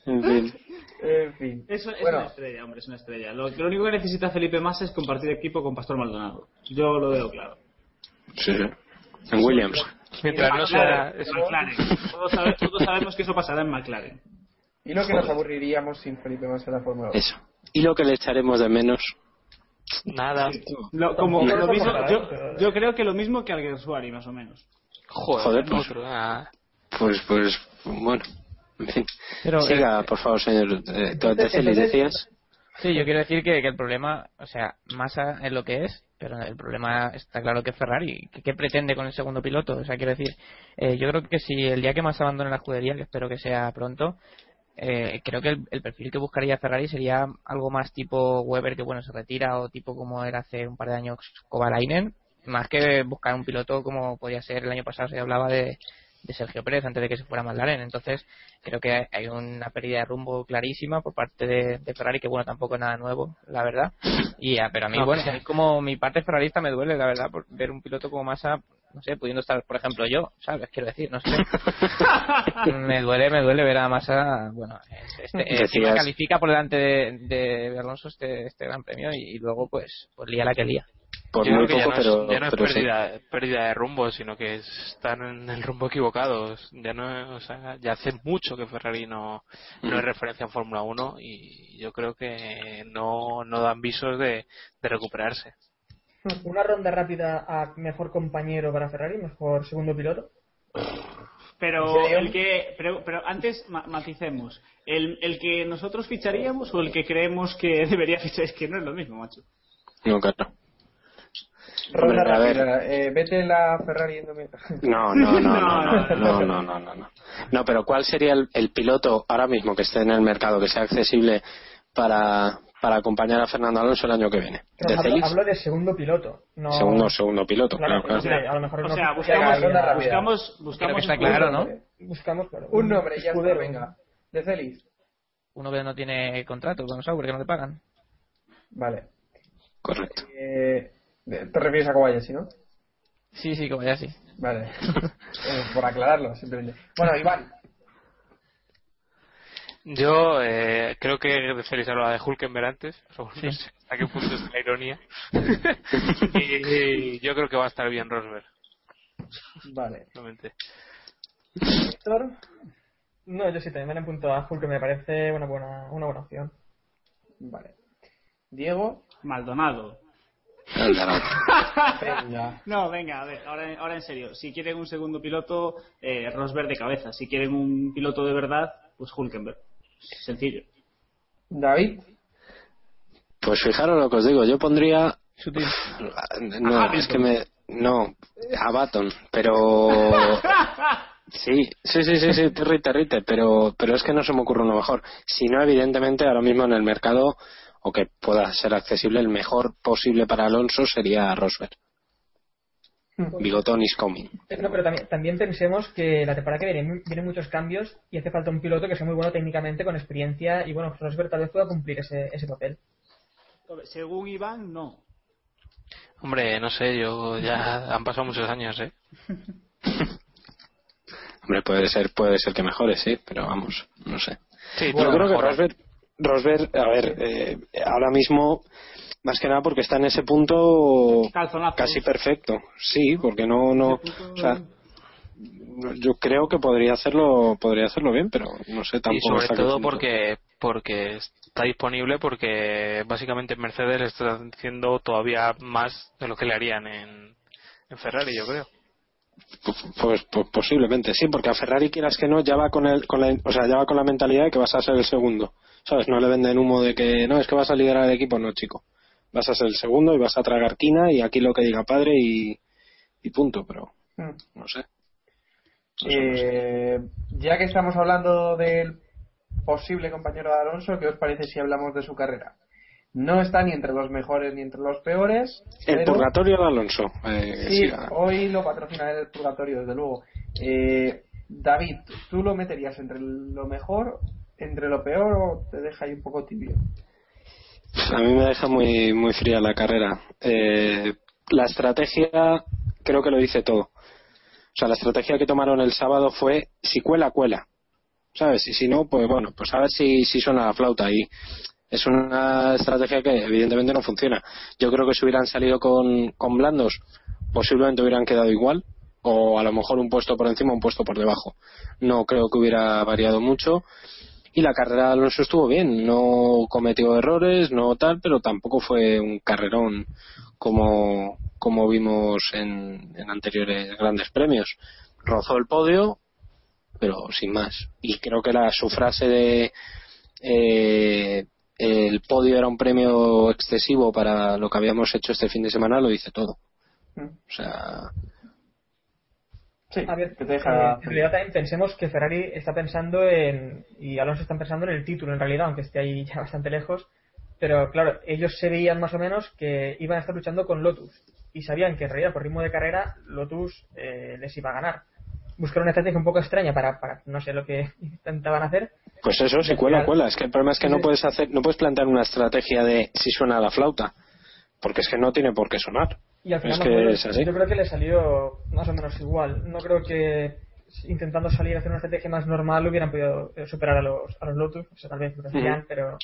En fin. En fin. Eso es Bueno. una estrella, hombre, es una estrella. Lo, lo único que necesita Felipe Massa es compartir equipo con Pastor Maldonado. Yo lo veo claro. Sí, sí. En Williams. Mientras no sea. McLaren, eso- McLaren. Todos, sabe- todos sabemos que eso pasará en McLaren. Y lo que nos Joder. aburriríamos sin Felipe Massa en la Fórmula 1. Eso. Y lo que le echaremos de menos. Nada. Lo- como, No, lo mismo, yo, yo creo que lo mismo que Alguersuari, más o menos. Joder, Joder, pues. otro, ah. Pues, pues, bueno. En fin. Pero, Siga, por favor, señor. Eh, Celi, entonces- decías. Sí, yo quiero decir que, el problema, o sea, Massa es lo que es, pero el problema está claro que es Ferrari. ¿Qué, qué pretende con el segundo piloto? O sea, quiero decir, eh, yo creo que si el día que Massa abandone la escudería, que espero que sea pronto, eh, creo que el, el perfil que buscaría Ferrari sería algo más tipo Weber, que bueno, se retira, o tipo como era hace un par de años Kovalainen, más que buscar un piloto como podía ser el año pasado se hablaba de, de Sergio Pérez antes de que se fuera McLaren. Entonces, creo que hay una pérdida de rumbo clarísima por parte de, de Ferrari, que bueno, tampoco es nada nuevo, la verdad. Y, ah, pero a mí, No, bueno, mí como mi parte ferrarista me duele, la verdad, por ver un piloto como Massa, no sé, pudiendo estar, por ejemplo, yo, ¿sabes? Quiero decir, no sé. *laughs* me duele, me duele ver a Massa, bueno, este, *laughs* encima califica por delante de, de Alonso este, este gran premio y, y luego, pues, pues lía la que lía. Por Yo muy creo que poco, ya no pero, es, ya no es pero sí. pérdida, pérdida de rumbo, sino que están en el rumbo equivocado. Ya no, o sea, ya hace mucho que Ferrari no, no es referencia en Fórmula 1 y yo creo que no, no dan visos de, de recuperarse. Una ronda rápida a mejor compañero para Ferrari, mejor segundo piloto. Pero el que pero, pero antes ma- maticemos, el, el que nosotros ficharíamos o el que creemos que *laughs* debería fichar es que no es lo mismo, macho. No, claro. Ronda rápida. Eh, vete la Ferrari en domi- No, no, *laughs* no, no, No, no, no, no, no, no, pero ¿cuál sería el, el piloto ahora mismo que esté en el mercado, que sea accesible para, para acompañar a Fernando Alonso el año que viene? Pero ¿De hablo, de segundo piloto. No... Segundo, segundo piloto, Claro, claro, a lo mejor O no sea, buscamos, buscamos, buscamos que está un claro, piloto. ¿no? Buscamos claro, Un nombre, ya escudero. venga. De Félix. Uno que no tiene contrato con Sauber, que no le pagan. Vale. Correcto. Eh, te refieres a Kobayashi, ¿no? Sí, sí, sí. Vale. *laughs* Eh, por aclararlo, simplemente. Bueno, Iván. Yo eh, creo que Félix hablaba de Hulkenberg antes, Sí. no sé hasta qué punto es la ironía. *laughs* y, yo creo que va a estar bien Rosberg, Vale. realmente. Héctor. No, yo sí también me apunto a Hulk, que me parece una buena, una buena opción. Vale. Diego. Maldonado. Venga. No, venga, a ver, ahora, ahora en serio. Si quieren un segundo piloto, eh, Rosberg de cabeza. Si quieren un piloto de verdad, pues Hulkenberg. Sencillo. David. Pues fijaros lo que os digo, yo pondría Sutil. *sighs* no, A es que me no, a Baton, pero *laughs* sí, sí, sí, sí, sí, territe, territe, pero pero es que no se me ocurre uno mejor. Si no, evidentemente ahora mismo en el mercado o que pueda ser accesible, el mejor posible para Alonso sería Rosberg. Bigotón is coming. No, pero también, también pensemos que la temporada que viene vienen muchos cambios y hace falta un piloto que sea muy bueno técnicamente, con experiencia, y bueno, Rosberg tal vez pueda cumplir ese, ese papel. Según Iván, no. Hombre, no sé, yo ya han pasado muchos años, ¿eh? *laughs* Hombre, puede ser, puede ser que mejore, sí, pero vamos, no sé. Sí, Yo todo creo que. Rosberg, Rosberg, a ver, eh, ahora mismo, más que nada porque está en ese punto Calzonazos. casi perfecto. Sí, porque no, no, o sea, yo creo que podría hacerlo, podría hacerlo bien, pero no sé Y tampoco. sobre hasta qué todo porque porque está disponible porque básicamente Mercedes está haciendo todavía más de lo que le harían en, en Ferrari, yo creo. Pues, pues posiblemente sí, porque a Ferrari quieras que no ya va con el, con la, o sea, ya va con la mentalidad de que vas a ser el segundo, sabes, no le venden humo de que no es que vas a liderar el equipo, no chico, vas a ser el segundo y vas a tragar quina y aquí lo que diga padre y, y punto, pero Hmm. no sé. No sé, no sé. Eh, ya que estamos hablando del posible compañero de Alonso, ¿qué os parece si hablamos de su carrera? No está ni entre los mejores ni entre los peores. El pero- purgatorio de Alonso. eh, Sí, sí, ah, hoy lo patrocina el purgatorio, desde luego. Eh, David, ¿tú lo meterías entre lo mejor, entre lo peor o te deja ahí un poco tibio? A mí me deja muy, muy fría la carrera. Eh, la estrategia creo que lo dice todo. O sea, la estrategia que tomaron el sábado fue si cuela, cuela. ¿Sabes? Y si no, pues bueno, pues a ver si, si suena la flauta. Y es una estrategia que evidentemente no funciona. Yo creo que si hubieran salido con, con blandos, posiblemente hubieran quedado igual. O a lo mejor un puesto por encima, un puesto por debajo. No creo que hubiera variado mucho y la carrera de Alonso estuvo bien, no cometió errores, no tal, pero tampoco fue un carrerón como, como vimos en, en anteriores grandes premios. Rozó el podio, pero sin más. Y creo que la, su frase de eh, el podio era un premio excesivo para lo que habíamos hecho este fin de semana lo dice todo. Mm. O sea, Sí, A ver, que te eh, deja... en realidad también pensemos que Ferrari está pensando en, y Alonso están pensando en el título en realidad, aunque esté ahí *laughs* ya bastante lejos, pero claro, ellos se veían más o menos que iban a estar luchando con Lotus. y sabían que en realidad por ritmo de carrera Lotus eh, les iba a ganar. Buscaron una estrategia un poco extraña para, para no sé lo que *laughs* intentaban hacer. Pues eso, si cuela, cuela. Es que el problema es que no puedes hacer, no puedes plantear una estrategia de si suena la flauta, porque es que no tiene por qué sonar. Y al final es más que o menos, es así. yo creo que le salió más o menos igual. No creo que intentando salir a hacer una estrategia más normal hubieran podido eh, superar a los, a los Lotus. O sea, tal vez lo hacían, pero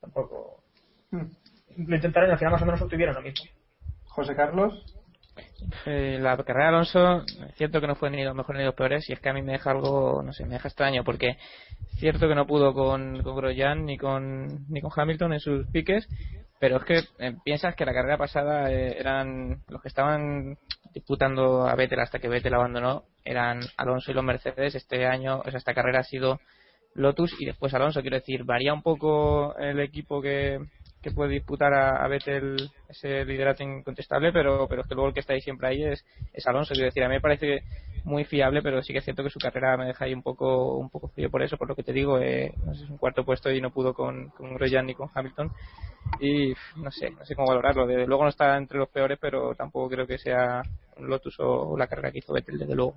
tampoco. Lo intentaron y al final más o menos obtuvieron lo mismo. José Carlos. Eh, la carrera de Alonso, es cierto que no fue ni los mejores ni los peores, y es que a mí me deja algo, no sé, me deja extraño, porque es cierto que no pudo con, con Grosjean ni con, ni con Hamilton en sus piques, pero es que eh, piensas que la carrera pasada eh, eran los que estaban disputando a Vettel hasta que Vettel abandonó, eran Alonso y los Mercedes. Este año, o sea, esta carrera ha sido Lotus y después Alonso. Quiero decir, varía un poco el equipo que, que puede disputar a, Vettel ese liderato incontestable, pero, pero es que luego el que está ahí siempre ahí es, es Alonso. Quiero decir, a mí me parece muy fiable, pero sí que es cierto que su carrera me deja ahí un poco un poco frío por eso, por lo que te digo, eh, es un cuarto puesto y no pudo con, con Grosjean ni con Hamilton. Y no sé, no sé cómo valorarlo. Desde luego no está entre los peores, pero tampoco creo que sea un Lotus o la carrera que hizo Vettel, desde luego.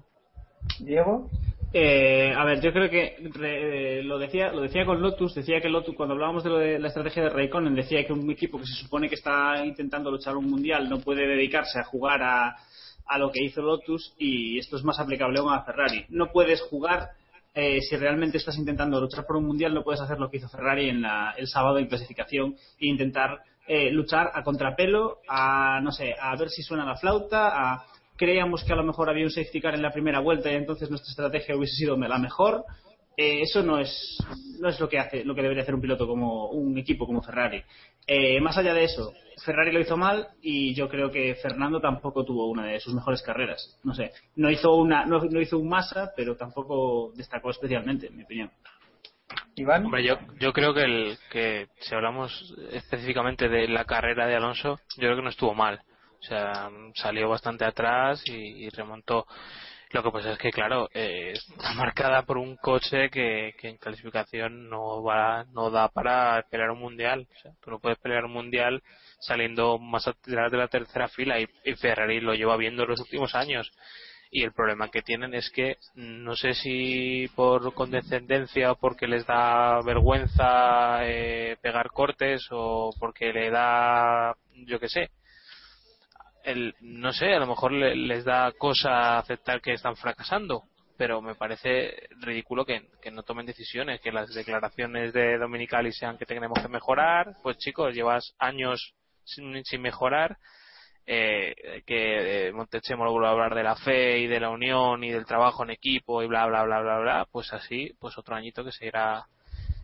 Diego. Eh, a ver, yo creo que eh, lo decía lo decía con Lotus, decía que Lotus, cuando hablábamos de, lo de la estrategia de Raikkonen, decía que un equipo que se supone que está intentando luchar un mundial no puede dedicarse a jugar a, lo que hizo Lotus y esto es más aplicable a Ferrari. No puedes jugar eh, si realmente estás intentando luchar por un mundial, no puedes hacer lo que hizo Ferrari en la- el sábado en clasificación e intentar eh, luchar a contrapelo, a no sé, a ver si suena la flauta, a creíamos que a lo mejor había un safety car en la primera vuelta y entonces nuestra estrategia hubiese sido la mejor. Eh, eso no es no es lo que hace lo que debería hacer un piloto como un equipo como Ferrari. Eh, más allá de eso, Ferrari lo hizo mal y yo creo que Fernando tampoco tuvo una de sus mejores carreras. No sé, no hizo una no, no hizo un masa, pero tampoco destacó especialmente, en mi opinión. Iván. Hombre, yo, yo creo que, el, que si hablamos específicamente de la carrera de Alonso, yo creo que no estuvo mal. O sea, salió bastante atrás y, remontó. Lo que pasa es que, claro, eh, está *laughs* marcada por un coche que, en clasificación no va, no da para pelear un mundial. O sea, tú no puedes pelear un mundial saliendo más atrás de la tercera fila y, y Ferrari lo lleva viendo los últimos años. Y el problema que tienen es que no sé si por condescendencia o porque les da vergüenza eh, pegar cortes o porque le da, yo qué sé, el, no sé, a lo mejor le- les da cosa aceptar que están fracasando, pero me parece ridículo que, no tomen decisiones, que las declaraciones de Dominicali sean que tenemos que mejorar, pues chicos, llevas años sin, mejorar, eh, que eh, Montechemo vuelva a hablar de la fe y de la unión y del trabajo en equipo y bla bla bla bla bla, pues así, pues otro añito que se irá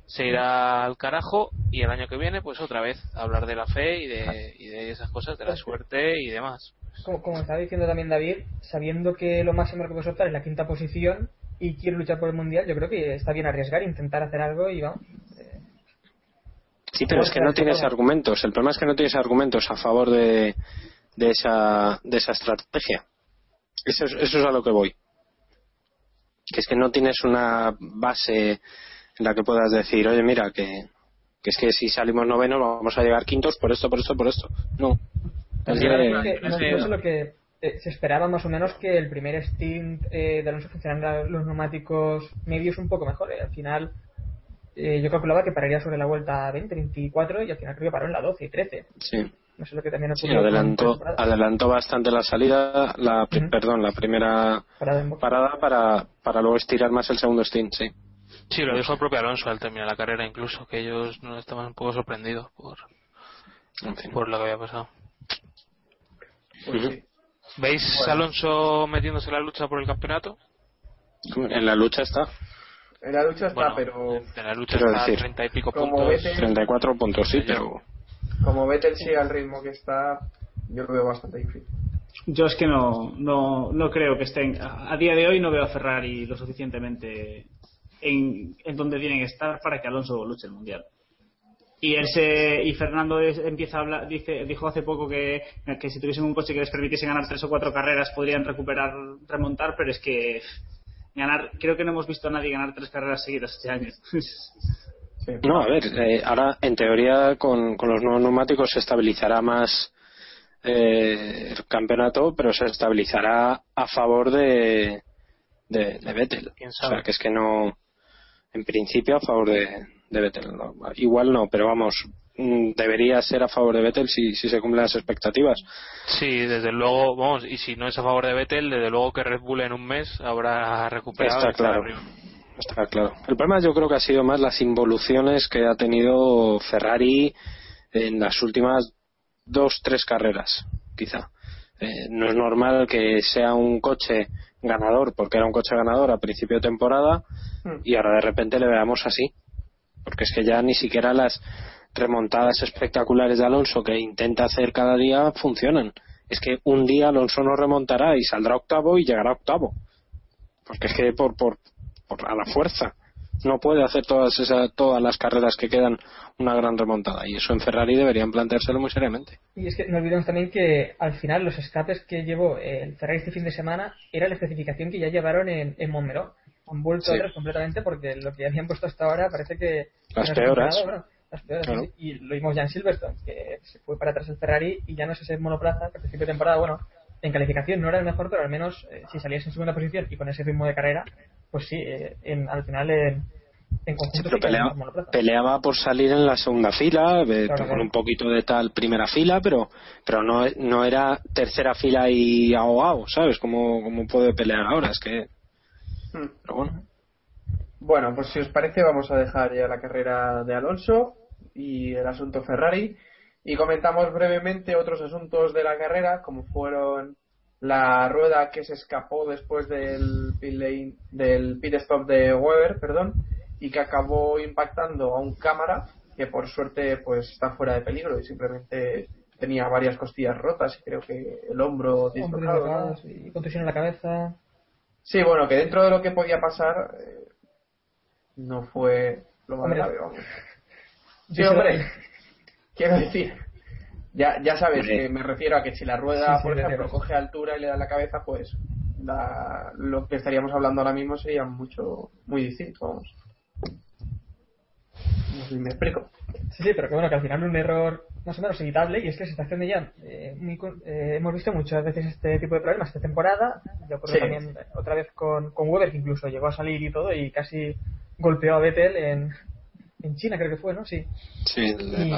se irá al carajo y el año que viene pues otra vez hablar de la fe y de, y de esas cosas, de la suerte y demás. Como, como estaba diciendo también David, sabiendo que lo máximo que puedes optar es la quinta posición y quiere luchar por el mundial, yo creo que está bien arriesgar, intentar hacer algo y vamos. Sí, pero es que no tienes argumentos. El problema es que no tienes argumentos a favor de, de, esa, de esa estrategia. Eso es, eso es a lo que voy. Que es que no tienes una base en la que puedas decir, oye, mira, que, que es que si salimos novenos vamos a llegar quintos por esto, por esto, por esto. No. Es que- es no, lo que eh, se esperaba más o menos que el primer stint eh, de Alonso funcionaran los neumáticos medios un poco mejor. eh. Al final, eh, yo calculaba que pararía sobre la vuelta 20, 24 y al final creo que paró en la 12 y 13. Sí. No sé lo que también Sí, adelantó, adelantó bastante la salida, la, perdón, la primera parada parada para, para luego estirar más el segundo stint, sí. Sí, lo dijo el propio Alonso al terminar la carrera incluso, que ellos no estaban un poco sorprendidos por, En fin. por lo que había pasado. Pues sí. ¿Veis Alonso metiéndose en la lucha por el campeonato? En la lucha está, En la lucha está, Bueno, pero en la lucha está a decir, 30 y pico como puntos. Vettel- 34 puntos, sí, pero como Vettel sigue al ritmo que está, yo lo veo bastante difícil. Yo es que no, no, no creo que estén. A a día de hoy no veo a Ferrari lo suficientemente en, en donde tienen que estar para que Alonso luche el mundial. Y él se, y Fernando es- empieza a hablar, dice, dijo hace poco que, que si tuviesen un coche que les permitiese ganar tres o cuatro carreras podrían recuperar, remontar, pero es que ganar, creo que no hemos visto a nadie ganar tres carreras seguidas este año. *laughs* No, a ver, eh, ahora en teoría con, con los nuevos neumáticos se estabilizará más eh, el campeonato, pero se estabilizará a favor de, de, de Vettel. ¿Quién O sea, que es que no, en principio a favor de, de Vettel. no. Igual no, pero vamos, mm, debería ser a favor de Vettel si, si se cumplen las expectativas. Sí, desde luego, vamos, y si no es a favor de Vettel, desde luego que Red Bull en un mes habrá recuperado. Está claro. arriba. Está claro. El problema yo creo que ha sido más las involuciones que ha tenido Ferrari en las últimas dos, tres carreras, quizá. Eh, no es normal que sea un coche ganador, porque era un coche ganador a principio de temporada, Hmm. y ahora de repente le veamos así. Porque es que ya ni siquiera las remontadas espectaculares de Alonso que intenta hacer cada día funcionan. Es que un día Alonso no remontará y saldrá octavo y llegará octavo. Porque es que por, por, por a la fuerza no puede hacer todas esas, todas las carreras que quedan una gran remontada. Y eso en Ferrari deberían planteárselo muy seriamente. Y es que no olvidemos también que al final los escapes que llevó el Ferrari este fin de semana era la especificación que ya llevaron en, en Montmeló. Han vuelto Sí. atrás completamente porque lo que habían puesto hasta ahora parece que... Las peoras. funcionado, bueno, las peoras, Claro. sí. Y lo vimos ya en Silverstone, que se fue para atrás el Ferrari y ya no es ese monoplaza que al principio de temporada, bueno, en calificación no era el mejor, pero al menos eh, si salías en segunda posición y con ese ritmo de carrera, pues sí, eh, en, al final en, en Pero peleaba, por salir en la segunda fila, eh, Claro, con claro. un poquito de tal primera fila, pero pero no, no era tercera fila y ahogado, ¿sabes? Como, como puede pelear ahora, es que... Hmm. Pero bueno. Bueno, pues si os parece vamos a dejar ya la carrera de Alonso y el asunto Ferrari y comentamos brevemente otros asuntos de la carrera como fueron la rueda que se escapó después del pit, lane- del pit stop de Weber, perdón, y que acabó impactando a un cámara que por suerte pues está fuera de peligro y simplemente tenía varias costillas rotas y creo que el hombro dislocado. ¿no? y contusión en la cabeza. Sí, bueno, que dentro de lo que podía pasar eh, no fue lo más grave, vamos. *laughs* Sí, hombre, *laughs* quiero decir, ya, ya sabes que me refiero a que si la rueda, Sí, sí, por ejemplo, coge altura y le da la cabeza, pues la- lo que estaríamos hablando ahora mismo sería mucho, muy distinto, vamos. No sé si me explico. Sí, sí, pero que bueno, que al final un error más o menos evitable y es que se está haciendo ya. eh, eh, hemos visto muchas veces este tipo de problemas esta temporada. Yo ocurrió Sí. también otra vez con, con Weber, que incluso llegó a salir y todo y casi golpeó a Vettel en, en China, creo que fue, ¿no? Sí. Sí, de Y-.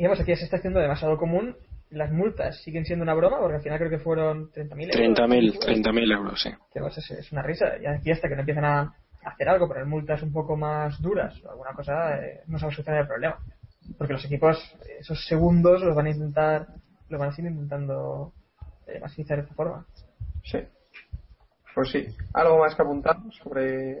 Y vemos aquí se está haciendo demasiado común. Las multas siguen siendo una broma, porque al final creo que fueron 30.000 euros. 30.000 Pues, 30.000 euros, sí. que pues, es, es una risa. Y aquí hasta que no empiezan a hacer algo, poner multas un poco más duras o alguna cosa, eh, no se va a solucionar el problema. Porque los equipos, esos segundos los van a intentar, los van a seguir intentando eh, maximizar de esta forma. Sí. Pues sí. ¿Algo más que apuntar sobre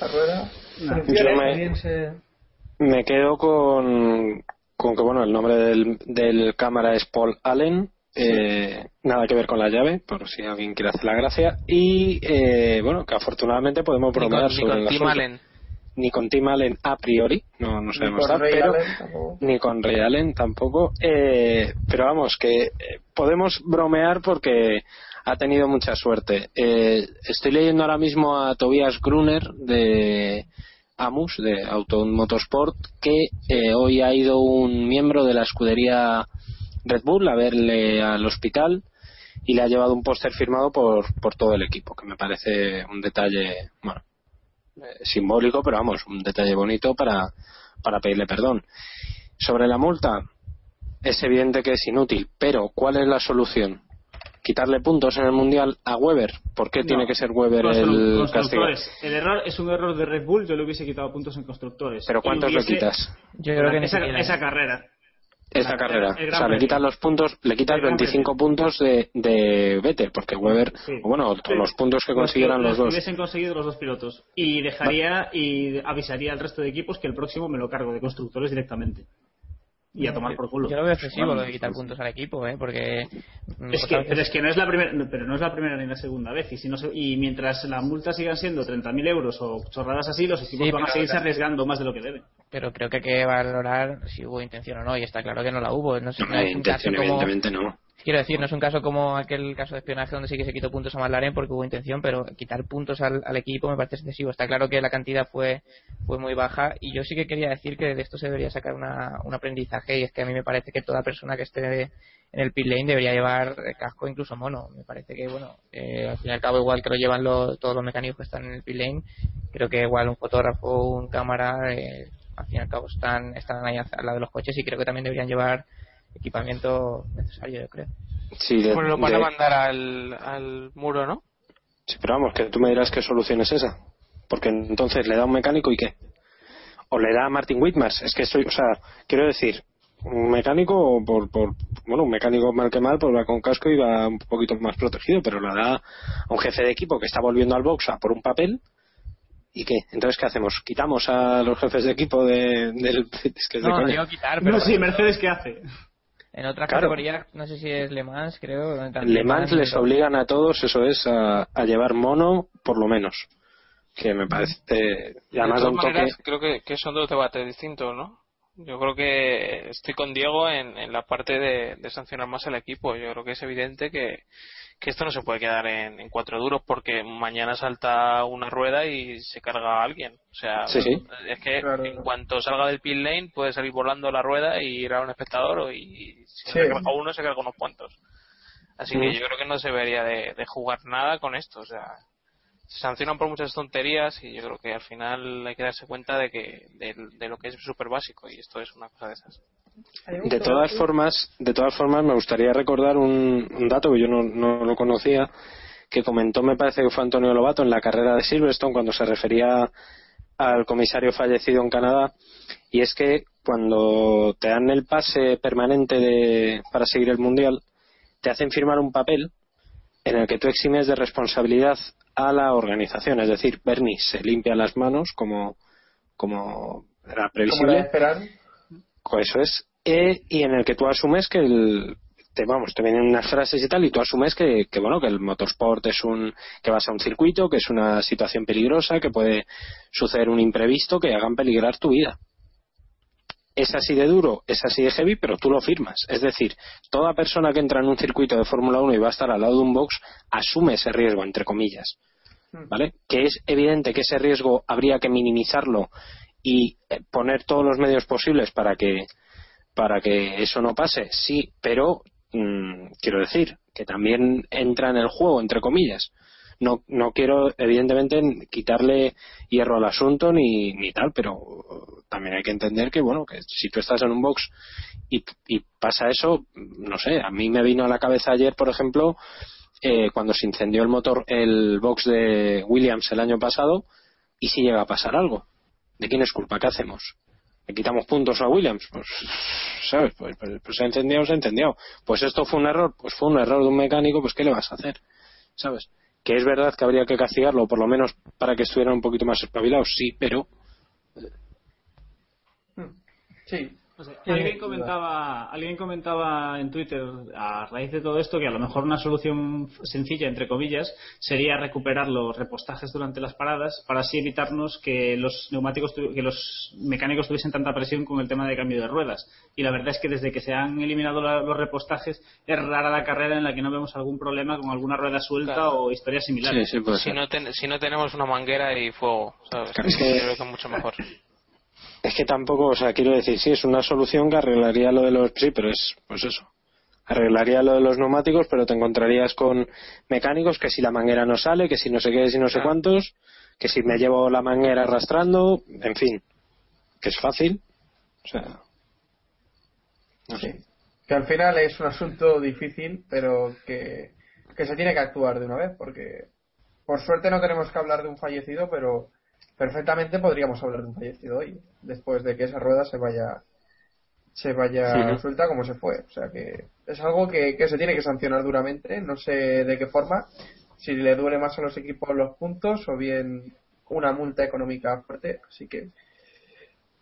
la rueda? Soluciones, Yo me- Me quedo con, con que, bueno, el nombre del, del cámara es Paul Allen. eh, nada que ver con la llave, por si alguien quiere hacer la gracia. Y, eh, bueno, que afortunadamente podemos Ni con, bromear ni sobre con Tim asunto. Allen. Ni con Tim Allen a priori, no, no Ni sabemos con nada, Ray pero Allen ni con Ray Allen tampoco. Eh, pero vamos, que eh, podemos bromear porque ha tenido mucha suerte. Eh, estoy leyendo ahora mismo a Tobias Gruner de Amus, de Auto Motorsport, que eh, hoy ha ido un miembro de la escudería Red Bull a verle al hospital y le ha llevado un póster firmado por, por todo el equipo, que me parece un detalle, bueno, eh, simbólico, pero vamos, un detalle bonito para, para pedirle perdón. Sobre la multa, es evidente que es inútil, pero ¿cuál es la solución? ¿Quitarle puntos en el Mundial a Weber? ¿Por qué No. tiene que ser Weber Constru- el castigo? constructores. El error es un error de Red Bull. Yo le hubiese quitado puntos en constructores. ¿Pero cuántos le hubiese- quitas? Yo creo que esa, esa carrera. Esa carrera. el O sea, le quitas los puntos, le quitas El Gran 25 puntos de, de Vettel, porque Weber, Sí. bueno, Sí. los puntos que Los consiguieran los que dos. hubiesen conseguido los dos pilotos. Y dejaría y avisaría al resto de equipos que el próximo me lo cargo de constructores directamente. Y a tomar por culo. Yo lo veo excesivo Vamos, lo de quitar puntos al equipo, ¿eh? Porque. Es pues que, pero es que no es la primera, pero no es la primera ni la segunda vez y si no se- y mientras la multa sigan siendo 30.000 euros o chorradas así, los equipos Sí, van a seguirse arriesgando más de lo que deben. pero creo que hay que valorar si hubo intención o no, y está claro que no la hubo. No, sé, no caso intención, como, evidentemente no. Quiero decir, no es un caso como aquel caso de espionaje donde sí que se quitó puntos a McLaren porque hubo intención, pero quitar puntos al, al equipo me parece excesivo. Está claro que la cantidad fue, fue muy baja y yo sí que quería decir que de esto se debería sacar una, un aprendizaje y es que a mí me parece que toda persona que esté en el pit lane debería llevar casco incluso mono. Me parece que, bueno, eh, al fin y al cabo igual que lo llevan los, todos los mecánicos que están en el pit lane, creo que igual un fotógrafo, un cámara, eh, al fin y al cabo están, están ahí al lado de los coches y creo que también deberían llevar equipamiento necesario, yo creo. Sí, de- Bueno, lo van a de- mandar al, al muro, ¿no? Sí, pero vamos, que tú me dirás qué solución es esa. Porque entonces le da un mecánico y qué. O le da a Martin Whitmars. Es que estoy, o sea, quiero decir, un mecánico por, por bueno, un mecánico mal que mal, pues va con casco y va un poquito más protegido, pero le da a un jefe de equipo que está volviendo al box a por un papel. ¿Y qué? Entonces, ¿qué hacemos? ¿Quitamos a los jefes de equipo de, del... *laughs* Es que es de No, no coña. digo quitar, pero No, sí, Mercedes, ¿qué hace? En otras Claro. categorías, no sé si es Le Mans, creo. Le Mans les obligan a todos, eso es, a, a llevar mono, por lo menos. Que me parece. Y de además da todas un toque. maneras, creo que, que son dos debates distintos, ¿no? Yo creo que estoy con Diego en, en la parte de, de sancionar más al equipo. Yo creo que es evidente que, que esto no se puede quedar en, en cuatro duros porque mañana salta una rueda y se carga a alguien. O sea, Sí, sí. es que en cuanto salga del pit lane puede salir volando la rueda y ir a un espectador o- y si Sí. no se carga uno se carga unos cuantos. Así que yo creo que no se debería de, de jugar nada con esto. O sea, se sancionan por muchas tonterías y yo creo que al final hay que darse cuenta de que de, de lo que es súper básico y esto es una cosa de esas. De todas formas, de todas formas, me gustaría recordar un, un dato que yo no, no lo conocía, que comentó, me parece que fue Antonio Lobato en la carrera de Silverstone cuando se refería al comisario fallecido en Canadá, y es que cuando te dan el pase permanente de, para seguir el mundial, te hacen firmar un papel en el que tú eximes de responsabilidad a la organización, es decir, Bernie se limpia las manos como, como era Como previsible. Pues Eso es. E- y en el que tú asumes que el te vamos te vienen unas frases y tal y tú asumes que, que bueno que el motorsport es un que vas a un circuito que es una situación peligrosa que puede suceder un imprevisto que hagan peligrar tu vida es así de duro, es así de heavy, pero tú lo firmas. Es decir, toda persona que entra en un circuito de Fórmula 1 y va a estar al lado de un box asume ese riesgo, entre comillas. ¿Vale? Que es evidente que ese riesgo habría que minimizarlo y eh, poner todos los medios posibles para que para que eso no pase, sí, pero mm, quiero decir que también entra en el juego, entre comillas. No, no quiero, evidentemente, quitarle hierro al asunto ni, ni tal, pero también hay que entender que, bueno, que si tú estás en un box y, pasa eso, no sé, a mí me vino a la cabeza ayer, por ejemplo, eh, cuando se incendió el motor, el box de Williams el año pasado, y si llega a pasar algo. ¿De quién es culpa? ¿Qué hacemos? ¿Le quitamos puntos a Williams? Pues, ¿sabes? Pues, pues, pues se ha incendiado, se ha incendiado. Pues esto fue un error, pues fue un error de un mecánico, pues ¿qué le vas a hacer? ¿Sabes? Que es verdad que habría que castigarlo, por lo menos para que estuvieran un poquito más espabilados, sí, pero Sí. O sea, alguien comentaba, alguien comentaba en Twitter a raíz de todo esto que a lo mejor una solución sencilla entre comillas sería recuperar los repostajes durante las paradas para así evitarnos que los neumáticos tu- que los mecánicos tuviesen tanta presión con el tema de cambio de ruedas y la verdad es que desde que se han eliminado la- los repostajes es rara la carrera en la que no vemos algún problema con alguna rueda suelta Claro. o historias similares si, no ten- si no tenemos una manguera y fuego, ¿sabes? Es que- Yo creo que es mucho mejor. *laughs* es que tampoco, o sea, quiero decir, sí, es una solución que arreglaría lo de los, sí, pero es, pues eso, arreglaría lo de los neumáticos, pero te encontrarías con mecánicos que si la manguera no sale, que si no sé qué, si no sé cuántos, que si me llevo la manguera arrastrando, en fin, que es fácil, o sea, no sé. Que al final es un asunto difícil, pero que, que se tiene que actuar de una vez, porque por suerte no tenemos que hablar de un fallecido, pero perfectamente podríamos hablar de un fallecido hoy, después de que esa rueda se vaya se vaya Ujú. suelta como se fue. O sea que es algo que, que se tiene que sancionar duramente, no sé de qué forma, si le duele más a los equipos los puntos o bien una multa económica fuerte, así que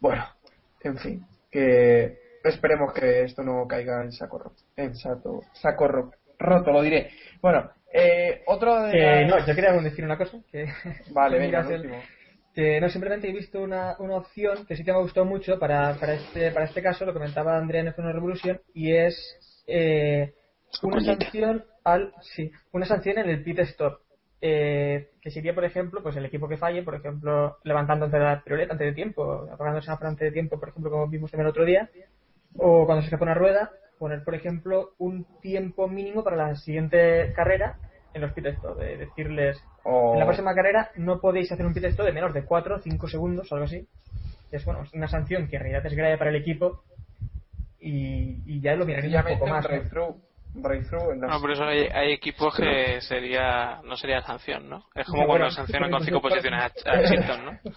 bueno, en fin, que esperemos que esto no caiga en saco roto, en saco, saco ro- roto, lo diré. Bueno, eh, otro de Eh, las- no, yo quería decir una cosa. Que Vale, *laughs* venga, el el- último. Que no simplemente he visto una, una opción que sí que me gustó mucho para, para este para este caso lo comentaba Andrea en F1 Revolution y es eh, una sanción al sí una sanción en el pit stop. Eh, que sería por ejemplo pues el equipo que falle por ejemplo levantando la piruleta antes de tiempo apagándose una antes de tiempo por ejemplo como vimos también el otro día o cuando se escapa una rueda poner por ejemplo un tiempo mínimo para la siguiente carrera en los pit stop de decirles O- en la próxima carrera no podéis hacer un pit stop de menos de 4 o 5 segundos algo así es bueno es una sanción que en realidad es grave para el equipo y, y ya lo miraréis un poco más en las- No, por eso hay, hay equipos que sería no sería sanción, ¿no? Es como cuando bueno, sancionan con sí, cinco sí, posiciones a, a Chilton, ¿no? *laughs*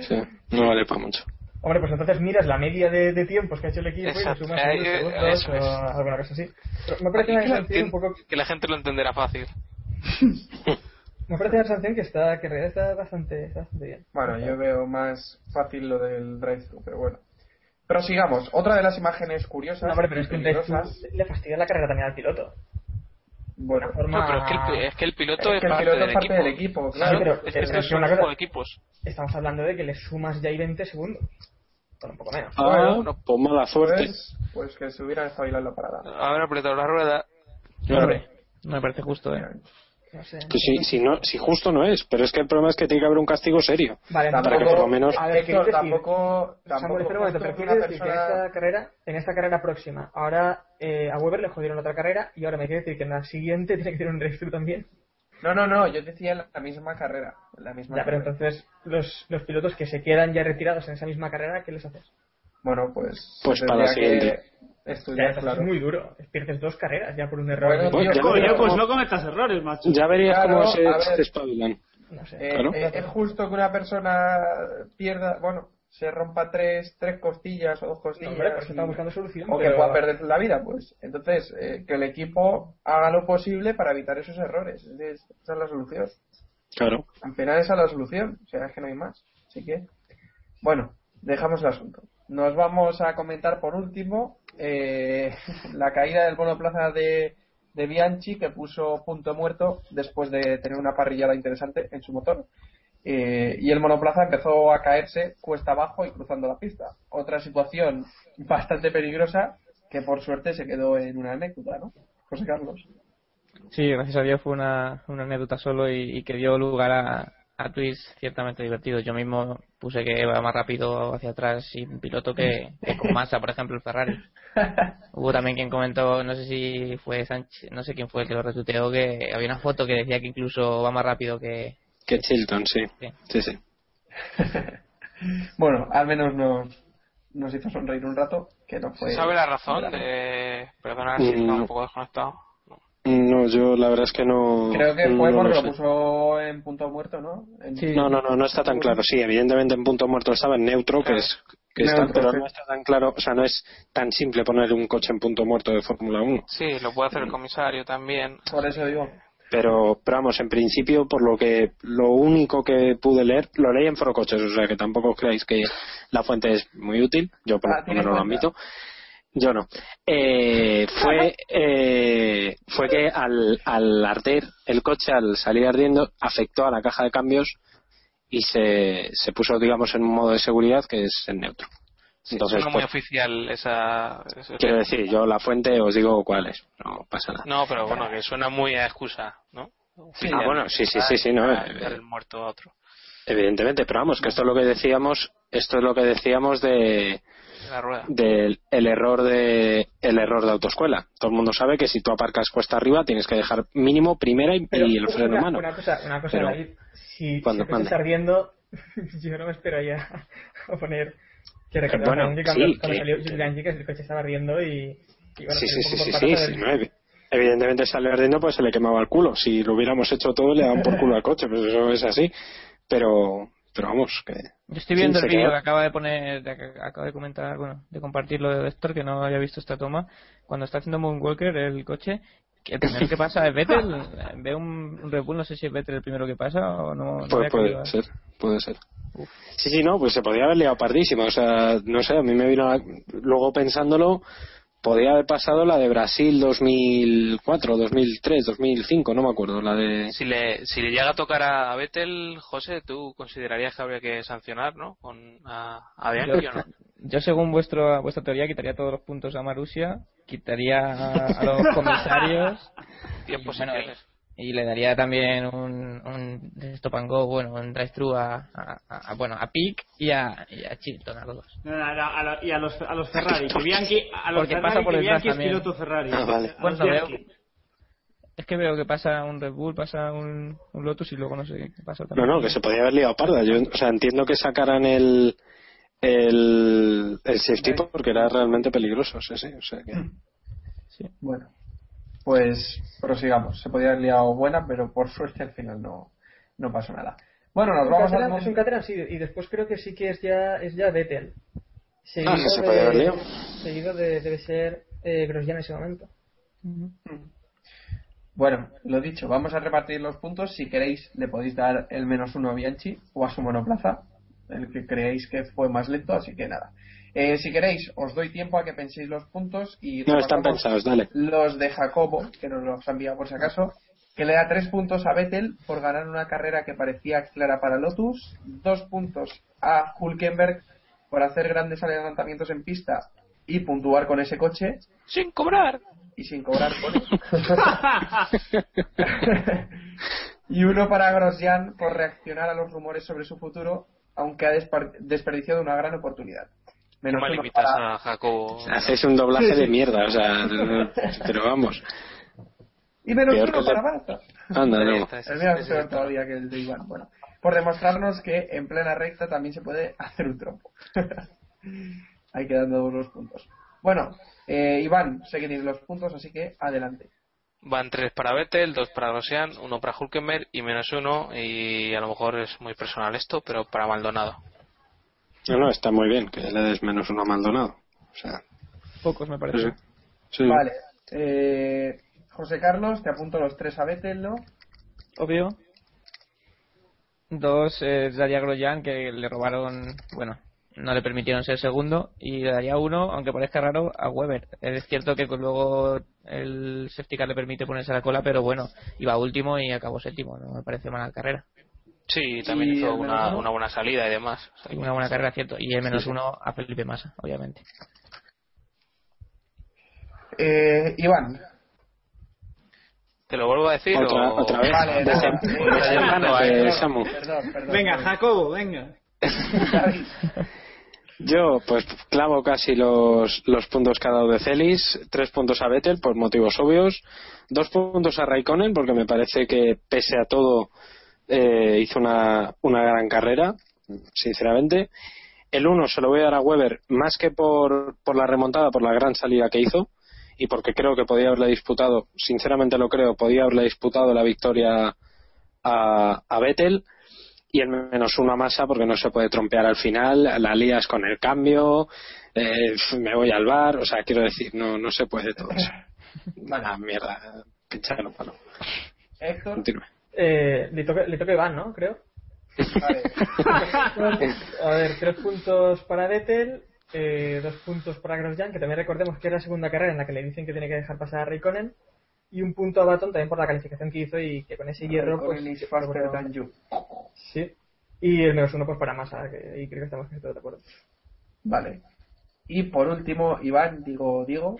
Sí, no vale para mucho. Hombre, pues entonces miras la media de, de tiempos que ha hecho el equipo Exacto. y le sumas Eh, eh, segundos o alguna cosa así. Pero me parece una que, un poco... que la gente lo entenderá fácil. *laughs* Me parece una sanción que está que en realidad está bastante, está bastante bien. Bueno, yo veo más fácil lo del drive-thru, pero bueno. Pero sigamos. Otra de las imágenes curiosas No, hombre, pero es que drive-thru le fastidia la carrera también al piloto. Bueno, forma- No, pero es que el, es que el piloto Es es, que el parte, piloto del, es parte equipo. del equipo, Sí, claro. pero es que es una un cosa- juego de equipos. Estamos hablando de que le sumas ya ahí 20 segundos. Con un poco menos. Ah, pues mala suerte. pues, pues que se hubieran espabilado la parada. Haber apretado la rueda. Claro. No me parece justo, ¿eh? No sé. Que si, si, no, si justo no es, pero es que el problema es que tiene que haber un castigo serio. Vale, Para que por lo menos- A ver, tampoco, Samuel, tampoco un momento, pero que esta carrera, en esta carrera próxima, ahora eh, a Weber le jodieron otra carrera y ahora me quiere decir que en la siguiente *laughs* tiene que tener un drive también. No, no, no, yo decía en la misma carrera. La misma Ya, pero carrera. entonces los, los pilotos que se quedan ya retirados en esa misma carrera, ¿qué les haces? Bueno, pues. Pues para la tendría que Ya, Estudiar, claro. es muy duro. Pierdes dos carreras ya por un error. Bueno, Pues tío, ya pues no cometas errores, macho. Ya verías Claro, cómo se, se espabilan. No sé. Eh, Claro. eh, es justo que una persona pierda, bueno, se rompa tres, tres costillas o dos costillas. Hombre, pues buscando solución. o que pero- pueda perder la vida, pues. Entonces, eh, que el equipo haga lo posible para evitar esos errores. Es- es- esa es la solución. Claro. Al final esa es la solución. O sea, es que no hay más. Así que, bueno, dejamos el asunto. Nos vamos a comentar por último eh, *laughs* la caída del monoplaza de, de Bianchi que puso punto muerto después de tener una parrillada interesante en su motor. Eh, y el monoplaza empezó a caerse cuesta abajo y cruzando la pista. Otra situación *laughs* bastante peligrosa que por suerte se quedó en una anécdota, ¿no? José Carlos. Sí, gracias a Dios fue una, anécdota solo y que dio lugar a, a tweets ciertamente divertidos. Yo mismo puse que iba más rápido hacia atrás sin piloto que, que con *laughs* Massa, por ejemplo, el Ferrari. Hubo también quien comentó, no sé si fue Sánchez, no sé quién fue el que lo retuiteó, que había una foto que decía que incluso va más rápido que... Que Chilton, sí. Sí. Sí, sí. *laughs* Bueno, al menos nos, nos hizo sonreír un rato, que no fue... ¿Se sabe la razón de... Perdona si Mm. está un poco desconectado. No, yo la verdad es que no. Creo que fue no porque lo lo puso en punto muerto, ¿no? En- Sí. No, no, no, no está tan claro. Sí, evidentemente en punto muerto estaba en neutro, que es que está, Neutro, pero sí. no está tan claro, o sea, no es tan simple poner un coche en punto muerto de Fórmula 1. Sí, lo puede hacer el comisario también. Por eso digo. Pero, pero vamos, en principio, por lo que lo único que pude leer, lo leí en Foro Coches, o sea que tampoco creáis que la fuente es muy útil, yo por Ah, lo ¿tienes menos lo cuenta? admito. Yo no. Eh, fue eh, fue que al, al arder el coche, al salir ardiendo, afectó a la caja de cambios y se, se puso, digamos, en un modo de seguridad que es en neutro. Entonces, muy pues, oficial esa... quiero decir, yo la fuente os digo cuál es, no pasa nada. No, pero bueno, que suena muy a excusa, ¿no? Ah, bueno, sí, sí, sí, sí, no, eh, el muerto a otro. Evidentemente, pero vamos, que esto es lo que decíamos, esto es lo que decíamos de La rueda. del el error de el error de autoescuela. Todo el mundo sabe que si tú aparcas cuesta arriba tienes que dejar mínimo primera y, Pero y el freno una, mano. Una cosa, una cosa Pero- David, si, Cuando si está ardiendo, *laughs* yo no me espero ya a poner que recordar Bueno, cuando, sí, cuando que- salió Giuliani, que el coche estaba ardiendo y, y bueno, sí, sí, sí, sí, sí, sí, no, evi- evidentemente sale ardiendo pues se le quemaba el culo. Si lo hubiéramos hecho todo le daban por culo al coche, pues eso es así. Pero pero vamos, que Yo estoy viendo el vídeo que acaba de poner, de que acaba de comentar, bueno, de compartirlo de Héctor, que no había visto esta toma. Cuando está haciendo Moonwalker el coche, que el primero que pasa es Vettel, *laughs* ve un, un Red Bull, no sé si es Vettel el primero que pasa o no. no puede caído. ser, puede ser. Sí, sí, no, pues se podía haber liado pardísima. O sea, no sé, a mí me vino. a- Luego pensándolo, podía haber pasado la de Brasil 2004, 2003, 2005, no me acuerdo. La de. Si le, si le llega a tocar a Vettel, José, ¿tú considerarías que habría que sancionar, no? Con, a, a Bianchi o no? Yo, según vuestro, vuestra teoría, quitaría todos los puntos a Marusia, quitaría a, *laughs* a los comisarios. Posiciones. bueno, y, le daría también un, un stop and go, bueno, un drive-thru a, a, a- bueno, a Pick y a, y a Chilton, a los dos. No, no, no, a la- y a los, a los Ferrari. Que Bianchi, a los Porque Ferrari, pasa por que Bianchi es también. piloto Ferrari. Ah, vale. Bueno, veo-. Es que veo que pasa un Red Bull, pasa un, un Lotus y luego no sé qué pasa No, también. no, que se podía haber liado parda. Yo, o sea, entiendo que sacaran el, el, el safety porque era realmente peligroso. Sí, sí, o sea que... Bueno, pues prosigamos. Se podía haber liado buena, pero por suerte al final no, no pasó nada. Bueno, nos vamos Caterham- al Es un Caterham, sí, y después creo que sí que es ya, es ya Vettel. Seguido Ah, que se podía haber de, liado. seguido de, debe ser eh, Grosjean en ese momento. Bueno, lo dicho, vamos a repartir los puntos. Si queréis, le podéis dar el menos uno a Bianchi o a su monoplaza, el que creéis que fue más lento, así que nada. Eh, si queréis, os doy tiempo a que penséis los puntos y No, están repasamos pensados, dale. los de Jacobo, que nos los ha enviado por si acaso, que le da tres puntos a Vettel por ganar una carrera que parecía clara para Lotus, dos puntos a Hulkenberg por hacer grandes adelantamientos en pista y puntuar con ese coche Sin cobrar. y sin cobrar por *laughs* *laughs* y uno para Grosjean por reaccionar a los rumores sobre su futuro, aunque ha desperdiciado una gran oportunidad. No Menos limitas para- a Jacobo. Hacéis un doblaje Sí, sí. de mierda, o sea, *laughs* pero vamos. Y menos Peor uno que para Barça. Anda, no. mío es está. todavía que el de Iván. Bueno, por demostrarnos que en plena recta también se puede *laughs* hacer un trompo. *laughs* Ahí quedando los puntos. Bueno, eh, Iván, sé que tienes los puntos, así que adelante. Van tres para Vettel, dos para Grosjean, uno para Hulkenberg y menos uno, y a lo mejor es muy personal esto, pero para Maldonado. No, no, está muy bien que le des menos uno a Maldonado. O sea, Pocos me parece. sí. Sí. Vale. Eh, José Carlos, te apunto los tres a Vettel, ¿no? Obvio. Dos es daría a Grosjean, que le robaron, bueno, no le permitieron ser segundo. Y le daría uno, aunque parezca raro, a Weber. Es cierto que luego el safety car le permite ponerse a la cola, pero bueno, iba último y acabó séptimo. No me parece mala carrera. Sí, también ¿Y hizo una, uno? una buena salida y demás. Que- Una buena carrera, cierto. Y el menos uno a Felipe Massa, obviamente. Eh, Iván. ¿Te lo vuelvo a decir? Otra, o- otra vez. Vale, De no, Sam- de Sam- de no. Samu. Perdón, perdón. Venga. Jacobo, venga. *laughs* Yo, pues clavo casi los, los puntos que ha dado de Celis, tres puntos a Vettel por motivos obvios, dos puntos a Raikkonen porque me parece que pese a todo eh, hizo una, una gran carrera, sinceramente. El uno se lo voy a dar a Weber más que por, por la remontada, por la gran salida que hizo y porque creo que podía haberle disputado, sinceramente lo creo, podía haberle disputado la victoria a, a Vettel y el menos uno a masa porque no se puede trompear al final, la lías con el cambio, eh, me voy al bar, o sea, quiero decir, no, no se puede todo eso. *laughs* Vale, mierda, pinchalo, palo. Héctor. Continúe. Eh, le, toca, le toca Iván, ¿no? Creo. Vale. *laughs* A ver, tres puntos para Vettel, eh, dos puntos para Grosjean, que también recordemos que es la segunda carrera en la que le dicen que tiene que dejar pasar a Raikkonen, y un punto a Baton también por la calificación que hizo y que con ese hierro pues is faster than you. sí y el menos uno pues para Massa que ahí creo que estamos todos de acuerdo Vale. Y por último, Iván, digo, digo.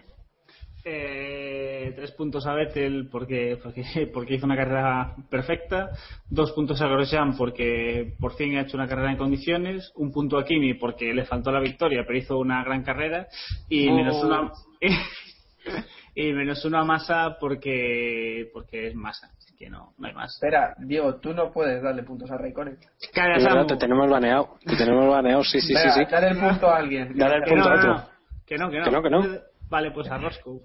Eh, tres puntos a Vettel porque, porque, *laughs* porque hizo una carrera perfecta, dos puntos a Grosjean porque por fin ha hecho una carrera en condiciones, un punto a Kimi porque le faltó la victoria pero hizo una gran carrera y Oh. menos uno a, *laughs* y menos uno a Massa porque porque es Massa, así que no, no hay más. Espera, Diego, tú no puedes darle puntos a Raikkonen. Verdad, Samu. te tenemos baneado, te tenemos baneado, sí, sí, sí, Venga, sí. Dale el punto a alguien. Dale el punto no, a no, otro. no. Que no, que no. Que no, que no. Vale, pues a Roscoe.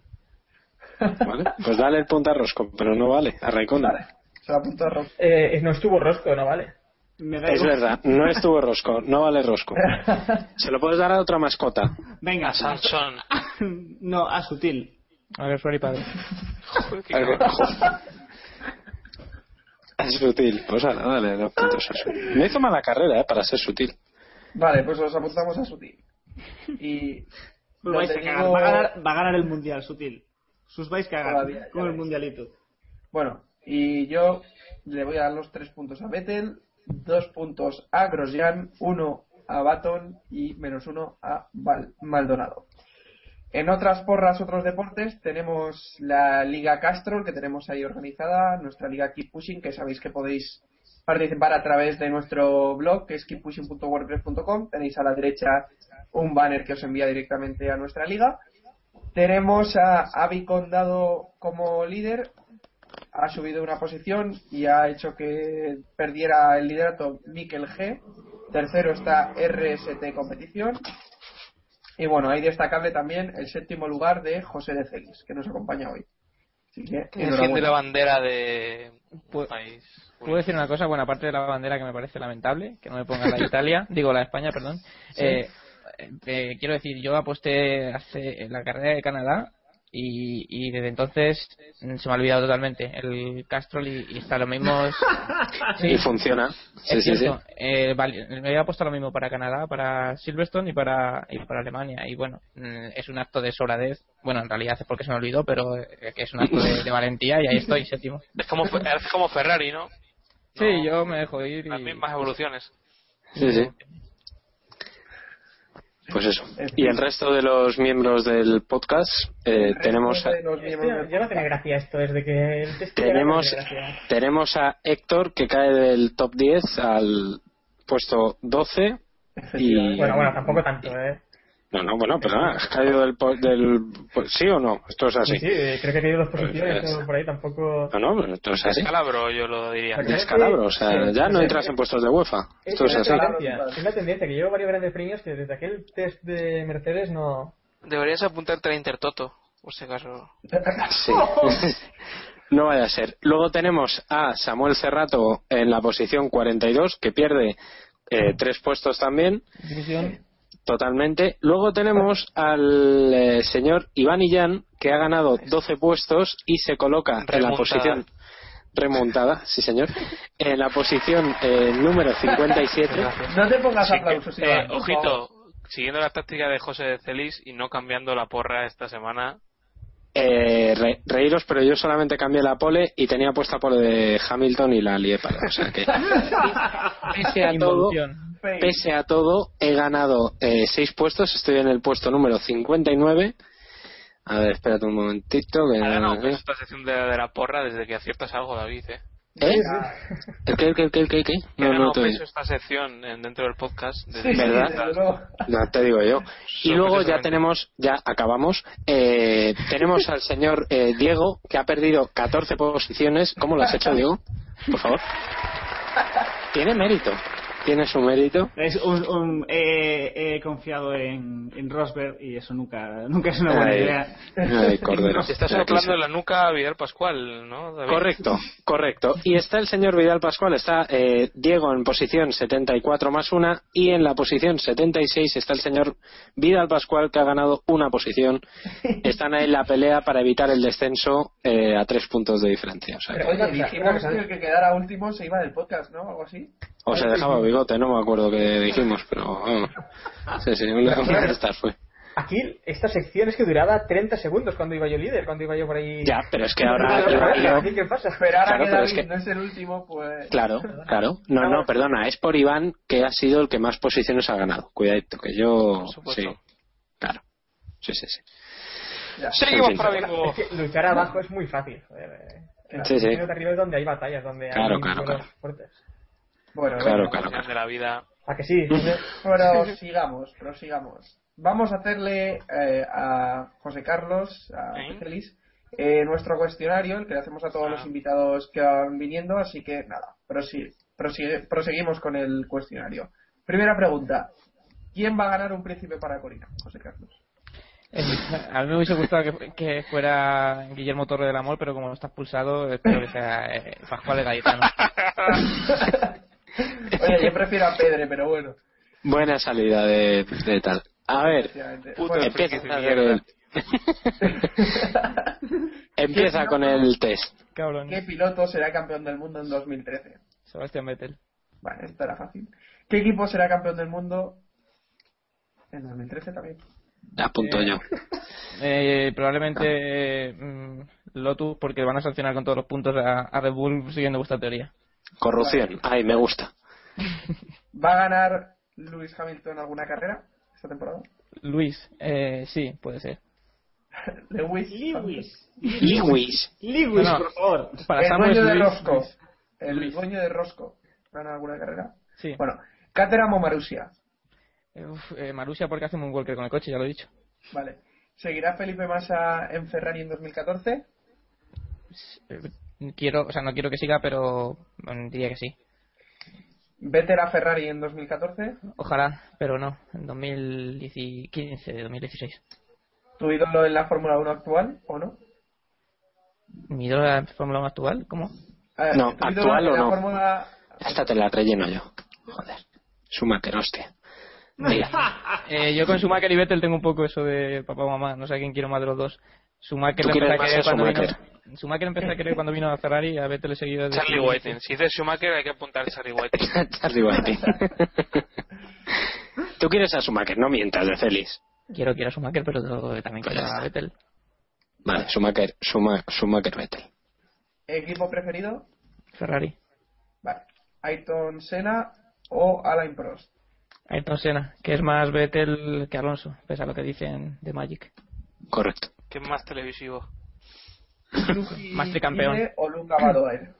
Vale, pues dale el punto a Rosco, pero no vale, a Raikkonen. Vale. Se lo apunto a Rob. eh, no estuvo Rosco no vale Me da Es igual. verdad, no estuvo Rosco, no vale Rosco. *laughs* Se lo puedes dar a otra mascota. Venga, A Sanson. *laughs* no, a Sutil. A ver, Flori padre. Joder, qué A ver, cabrón. *laughs* Es sutil, pues ahora, dale los puntos a sutil. No hizo mala carrera, ¿eh? Para ser sutil. Vale, pues os apuntamos a Sutil. Y. Lo vais a digo- Va, a ganar, va a ganar el mundial, Sutil. Sus vais cagar ya con el mundialito. Bueno, y yo le voy a dar los tres puntos a Vettel, dos puntos a Grosjean, uno a Baton y menos uno a Val- Maldonado. En otras porras, otros deportes, tenemos la Liga Castrol, que tenemos ahí organizada, nuestra Liga Keep Pushing, que sabéis que podéis participar a través de nuestro blog, que es keeppushing.wordpress.com. Tenéis a la derecha un banner que os envía directamente a nuestra liga. Tenemos a Avi Condado como líder, ha subido una posición y ha hecho que perdiera el liderato Mikel G. Tercero está RST Competición. Y bueno, hay destacable también el séptimo lugar de José de Celis, que nos acompaña hoy. Así que, Que defiende la bandera de Pu- país. ¿Puedo decir una cosa? Bueno, aparte de la bandera que me parece lamentable, que no me ponga la de Italia, *laughs* digo la de España, perdón. Sí. Eh, eh, quiero decir, yo aposté hace en la carrera de Canadá y, y desde entonces se me ha olvidado totalmente el Castrol y, y está lo mismo. *laughs* Y funciona. Sí, es sí, sí. Eh, vale, me había puesto lo mismo para Canadá, para Silverstone y para, y para Alemania. Y bueno, mm, es un acto de sobradez. Bueno, en realidad es porque se me olvidó, pero eh, que es un acto de, de valentía y ahí *laughs* estoy, séptimo. Es como, es como Ferrari, ¿no? Sí, yo me dejo ir y... Las mismas evoluciones. Sí, sí. Pues eso. Y el resto de los miembros del podcast eh, tenemos a, Esto ya no tiene gracia esto, desde que tenemos tenemos a Héctor que cae del top 10 al puesto 12 y Bueno, bueno, tampoco tanto, ¿eh? No no bueno pero nada, has caído del, po- del pues, sí o no esto es así Sí, sí, eh, creo que he tenido dos Pues, posiciones eh, o por ahí, tampoco... no no pero esto es así Descalabro, yo lo diría. descalabro o sea ya no entras en puestos de UEFA esto es así tendencia, es la tendencia, que llevo varios grandes premios que desde aquel test de Mercedes no... Deberías apuntarte a Intertoto, por si acaso. Sí. *laughs* No vaya a ser. Luego tenemos a Samuel Cerrato en la posición 42, que pierde eh, tres puestos también, División. Totalmente. Luego tenemos al eh, señor Iván Illán, que ha ganado 12 puestos y se coloca en la posición remontada, sí señor, en la posición eh, número *laughs* 57. No te pongas Sí, aplausos, eh, Iván, ojito, siguiendo la táctica de José de Celis y no cambiando la porra esta semana. Eh, re- reíros, pero yo solamente cambié la pole y tenía puesta pole de Hamilton y la lié para. O sea que, *laughs* pese a todo, pese a todo, he ganado eh, seis puestos. Estoy en el puesto número 59. A ver, espérate un momentito. Que... Peso esta sección de, de la porra desde que aciertas algo, David. ¿eh? ¿Eh? ¿El qué, el qué, el qué, el qué, No, no ganado te esta sección en- dentro del podcast. Desde sí, ¿Verdad? luego. No, te digo yo. Y luego ya tenemos, ya acabamos, eh, tenemos al señor eh, Diego, que ha perdido 14 posiciones. ¿Cómo lo has hecho, Diego? Por favor. Tiene mérito. Tiene su mérito. Es un, un- he, he confiado en, en Rosberg y eso nunca, nunca es una buena Ay, idea. ay, *laughs* cordero. Te estás Ya que soplando la nuca a Vidal Pascual, ¿no? David? Correcto, correcto. Y está el señor Vidal Pascual, está eh, Diego en posición 74 más una y en la posición 76 está el señor Vidal Pascual que ha ganado una posición. Están ahí en la pelea para evitar el descenso eh, a tres puntos de diferencia. O sea, Pero, que- oye, dijimos que el que quedara último se iba del podcast, ¿no? Algo así. O se dejaba bigote, no me acuerdo qué dijimos, pero vamos. Sí, sí, una, una de estas fue. Aquí esta sección es que duraba 30 segundos cuando iba yo líder, cuando iba yo por ahí... Ya, pero es que ahora... Pero, yo- pero, yo- ¿aquí ¿Qué pasa? Pero ahora Claro, que David es que- no es el último, pues... Claro, claro. No, no, perdona, es por Iván que ha sido el que más posiciones ha ganado. Cuidadito, que yo. Sí, claro. Sí, sí, sí. Ya. Seguimos para bingo. Es que luchar abajo es muy fácil. joder, eh. La Sí, sí. arriba es donde hay batallas, donde Claro, hay claro, claro. fuertes. Bueno, Claro, venga, claro, de la vida. ¿A que sí? *laughs* Prosigamos, prosigamos. Vamos a hacerle eh, a José Carlos, a ¿Eh? Feliz, eh, nuestro cuestionario, el que le hacemos a todos Ah. los invitados que van viniendo, así que nada, prosi- prosigue- proseguimos con el cuestionario. Primera pregunta. ¿Quién va a ganar un príncipe para Corina, José Carlos? Eh, A mí me hubiese gustado que, que fuera Guillermo Torre del Amor, pero como está expulsado, espero que sea eh, Pascual Gaetano. *laughs* Yo prefiero a Pedre, pero bueno. Buena salida de, de tal. A ver. Puto empieza, el... *laughs* empieza con el test. Cabrón. ¿Qué piloto será campeón del mundo en 2013? Sebastián Vettel. Vale, esto era fácil. ¿Qué equipo será campeón del mundo en 2013 también? Apunto yo. *laughs* Eh, probablemente mm, Lotus, porque van a sancionar con todos los puntos a, a Red Bull siguiendo vuestra teoría. Corrupción. Ay, me gusta. Va a ganar Lewis Hamilton alguna carrera esta temporada? Luis, eh, sí, puede ser. *laughs* Lewis. Lewis. Lewis. Lewis, No, no. por favor. Para el dueño de Luis, Rosco. Luis. El Luis. dueño de Rosco. ¿Gana alguna carrera? Sí. Bueno, Caterham o Marussia. Eh, uf, eh, Marussia porque hace un Walker con el coche, ya lo he dicho. Vale. ¿Seguirá Felipe Massa en Ferrari en 2014? Eh, Quiero, o sea, no quiero que siga, pero mm, diría que sí. ¿Vettel a Ferrari en 2014? Ojalá, pero no, en 2015, 2016. ¿Tu ídolo en la Fórmula 1 actual o no? ¿Mi ídolo de la Fórmula 1 actual? ¿Cómo? Eh, No, ¿tu ídolo actual en o la no. Fórmula... Esta te la relleno yo. Joder. Schumacher, hostia. *laughs* Mira. Eh, yo con Schumacher y Vettel tengo un poco eso de papá o mamá, no sé a quién quiero más de los dos. Schumacher ¿Tú le quieres empecé a querer cuando Schumacher? vino, Schumacher empecé a querer cuando vino a Ferrari y a Vettel seguido desde Charlie Whiting. Si dices Schumacher, hay que apuntar a Charlie Whiting. *laughs* Charlie Whiting. Tú quieres a Schumacher, no mientas de Félix. Quiero, quiero a Schumacher, pero también quiero a Vettel. Vale, Schumacher, Schuma- Schumacher Vettel. ¿Equipo preferido? Ferrari. Vale. ¿Ayrton Senna o Alain Prost? Ayrton Senna, que es más Vettel que Alonso, pese a lo que dicen de Magic. Correcto. ¿Qué más televisivo? ¿Yuki Más tricampeón. O Luca Badoer?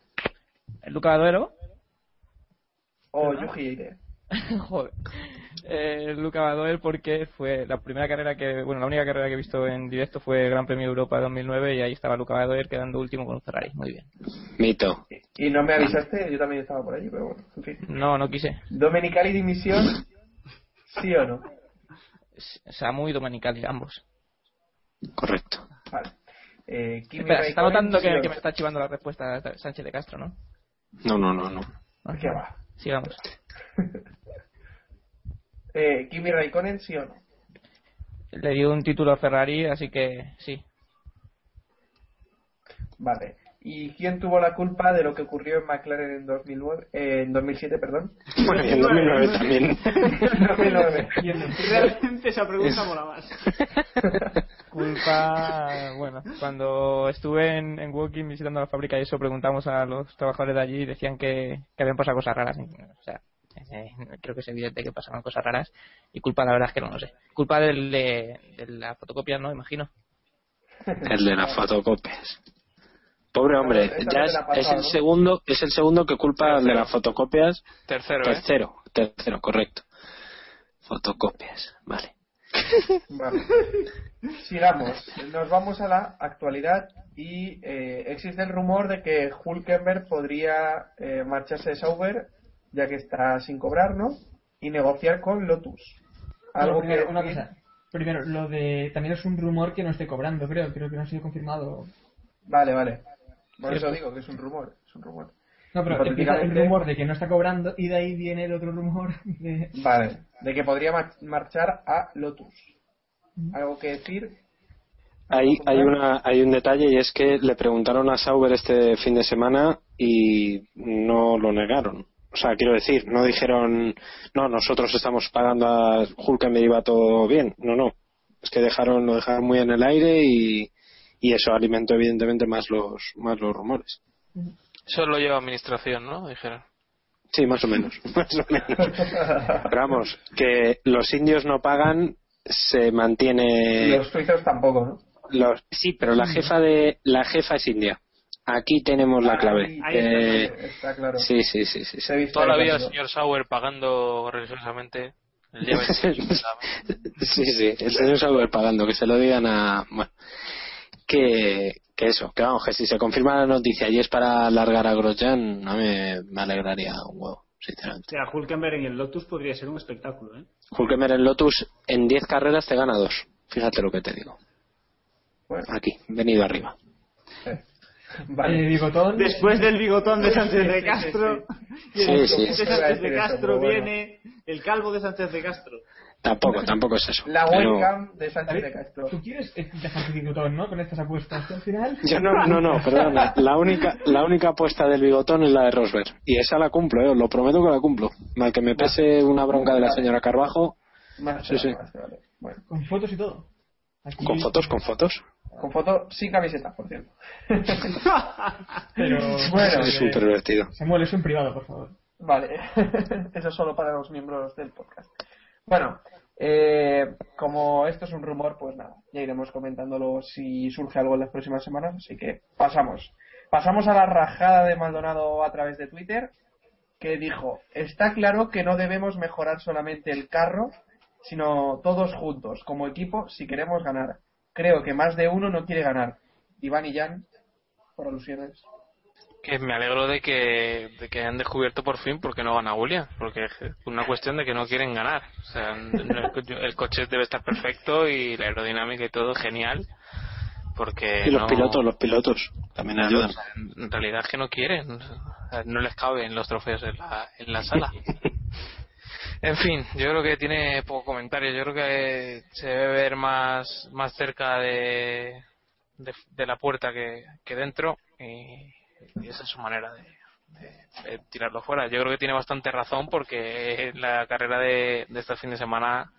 Luca Badoero, ¿O. Yuki Ide? *laughs* Joder. Eh, Luca Badoer porque fue la primera carrera que, bueno, la única carrera que he visto en directo fue Gran Premio Europa 2009 y ahí estaba Luca Badoer quedando último con un Ferrari. Muy bien. Mito. Y no me avisaste, yo también estaba por allí, pero bueno, en fin. No, no quise. ¿Domenicali dimisión? ¿Sí o no? Samu y Domenicali, ambos. Correcto. Vale. Eh, Kimi Espera, se está notando ¿sí que, me está chivando la respuesta Sánchez de Castro, ¿no? No, no, no, no. ¿Qué va? Sigamos. *laughs* Eh, Kimi Raikkonen, ¿sí o no? Le dio un título a Ferrari, así que sí. Vale. ¿Y quién tuvo la culpa de lo que ocurrió en McLaren en 2009, eh, en 2007, perdón? *laughs* Bueno, y en 2009 *laughs* también. *laughs* En 2009. Realmente esa pregunta mola más. Culpa, bueno, cuando estuve en, en Walking visitando la fábrica y eso, preguntamos a los trabajadores de allí y decían que, que habían pasado cosas raras. O sea, eh, creo que es evidente que pasaban cosas raras y culpa la verdad es que no lo sé. Culpa del, de, de la fotocopia, ¿no? Imagino. El de las fotocopias. Pobre hombre, ya es, pasado, el ¿no? segundo, es el segundo que culpa de las fotocopias. Tercero, ¿eh? Tercero, tercero, correcto. Fotocopias, vale. *laughs* Vale. Sigamos. Nos vamos a la actualidad y eh, existe el rumor de que Hulkenberg podría eh, marcharse de Sauber, ya que está sin cobrar, ¿no? Y negociar con Lotus. Algo Bueno, primero, que una decir? cosa. Primero, lo de. También es un rumor que no esté cobrando, creo. Creo que no ha sido confirmado. Vale, vale. Por eso digo que es un rumor. Es un rumor. No, pero empieza el rumor de que no está cobrando y de ahí viene el otro rumor de. Vale. De que podría ma- marchar a Lotus. ¿Algo que decir? Hay, hay, una, hay un detalle y es que le preguntaron a Sauber este fin de semana y no lo negaron. O sea, quiero decir, no dijeron, no, nosotros estamos pagando a Hulkenberg y va todo bien. No, no. Es que dejaron, lo dejaron muy en el aire y, y eso alimentó evidentemente más los, más los rumores. Eso lo lleva administración, ¿no? Dijeron. Sí, más o menos. *laughs* Más o menos. Pero vamos, que los indios no pagan, se mantiene. Los suizos tampoco, ¿no? Los- sí, pero la jefa de la jefa es india. Aquí tenemos la clave. Ahí Eh, está, está claro. sí, sí, sí, sí. sí. Se ha visto Toda la ahí vida el señor Sauer pagando religiosamente. El día *laughs* 28 de la- Sí, sí, el señor Sauber pagando, que se lo digan a. Bueno, que, que eso, que vamos, que si se confirma la noticia y es para alargar a Grosjean, a mí me, me alegraría un huevo, sinceramente. O sea, Hulkenberg en el Lotus podría ser un espectáculo, ¿eh? Hulkenberg en Lotus en 10 carreras te gana dos. Fíjate lo que te digo. Bueno, Aquí, venido arriba. *laughs* vale. Bigotón. Después del bigotón de Sánchez de Sí, sí, Castro, Sí, después sí, de sí. Sánchez de Castro viene el calvo de Sánchez de Castro. Tampoco, tampoco es eso. La Pero- webcam de Sánchez ver, de Castro. Tú quieres eh, dejar tu bigotón, ¿no? Con estas apuestas. que Al final. Yo no, no, no, *laughs* perdona. La única, la única apuesta del bigotón es la de Rosberg. Y esa la cumplo, eh, os lo prometo que la cumplo. Mal que me pese una bronca de la señora Carbajo, Más, Sí, sí. más, vale. Bueno, Con fotos y todo. Aquí- con fotos, con fotos. con foto sin camiseta, por cierto. *laughs* Pero. Bueno, es eh, súper divertido. Samuel, eso en privado, por favor. Vale, *laughs* eso es solo para los miembros del podcast. Bueno, eh, como esto es un rumor, pues nada, ya iremos comentándolo si surge algo en las próximas semanas, así que pasamos. Pasamos a la rajada de Maldonado a través de Twitter, que dijo, está claro que no debemos mejorar solamente el carro, sino todos juntos, como equipo, si queremos ganar. Creo que más de uno no quiere ganar. Iván y Jan, por alusiones. Que me alegro de que, de que hayan descubierto por fin por qué no gana Williams, porque es una cuestión de que no quieren ganar. O sea, el coche debe estar perfecto y la aerodinámica y todo genial, porque Y los no- pilotos, los pilotos también ayudan. en realidad es que no quieren, no les caben los trofeos en la, en la sala. *laughs* En fin, yo creo que tiene poco comentario. Yo creo que se debe ver más, más cerca de, de, de la puerta que, que dentro y, y esa es su manera de, de- de tirarlo fuera. Yo creo que tiene bastante razón porque en la carrera de, de este fin de semana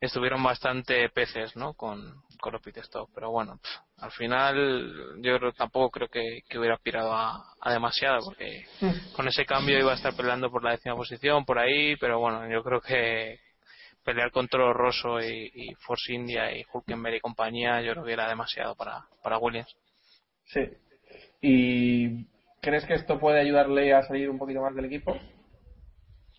estuvieron bastante peces ¿no? con, con los pit stop. Pero bueno, al final yo creo, tampoco creo que, que hubiera aspirado a, a demasiado porque con ese cambio iba a estar peleando por la décima posición, por ahí, pero bueno, yo creo que pelear con Toro Rosso y, y Force India y Hulkenberg y compañía, yo creo que era demasiado para, para Williams. Sí. ¿Y crees que esto puede ayudarle a salir un poquito más del equipo?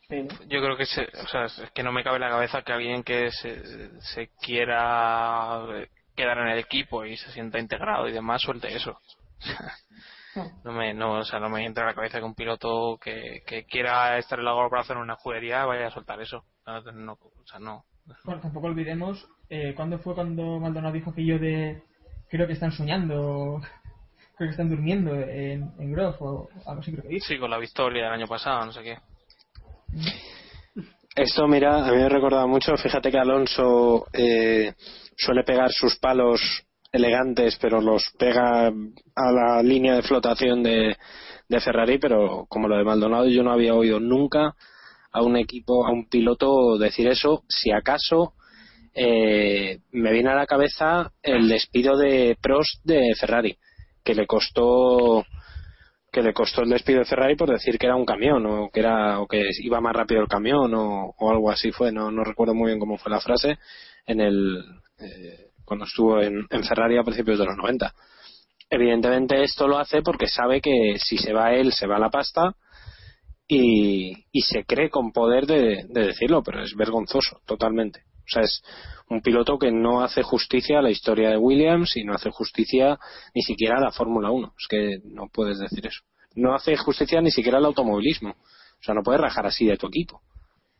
Sí, ¿no? Yo creo que se, o sea, es que no me cabe en la cabeza que alguien que se, se quiera quedar en el equipo y se sienta integrado y demás suelte eso. *laughs* No me, no, o sea, no me entra en la cabeza que un piloto que, que quiera estar en la para hacer una escudería vaya a soltar eso. No, no, o sea, no. Bueno, tampoco olvidemos, eh, ¿cuándo fue cuando Maldonado dijo aquello de creo que están soñando, creo que están durmiendo en, en Grove o algo así creo que? Sí, con la victoria del año pasado, no sé qué. Esto, mira, a mí me recordaba mucho, fíjate que Alonso eh, suele pegar sus palos elegantes, pero los pega a la línea de flotación de, de Ferrari, pero como lo de Maldonado yo no había oído nunca a un equipo, a un piloto decir eso, si acaso eh, me viene a la cabeza el despido de Prost de Ferrari, que le costó que le costó el despido de Ferrari por decir que era un camión o que era o que iba más rápido el camión o, o algo así fue no, no recuerdo muy bien cómo fue la frase en el eh, cuando estuvo en, Ferrari a principios de los 90 evidentemente esto lo hace porque sabe que si se va él se va la pasta y, y se cree con poder de, de decirlo pero es vergonzoso totalmente o sea es un piloto que no hace justicia a la historia de Williams y no hace justicia ni siquiera a la Fórmula 1 es que no puedes decir eso. No hace justicia ni siquiera al automovilismo. O sea no puedes rajar así de tu equipo.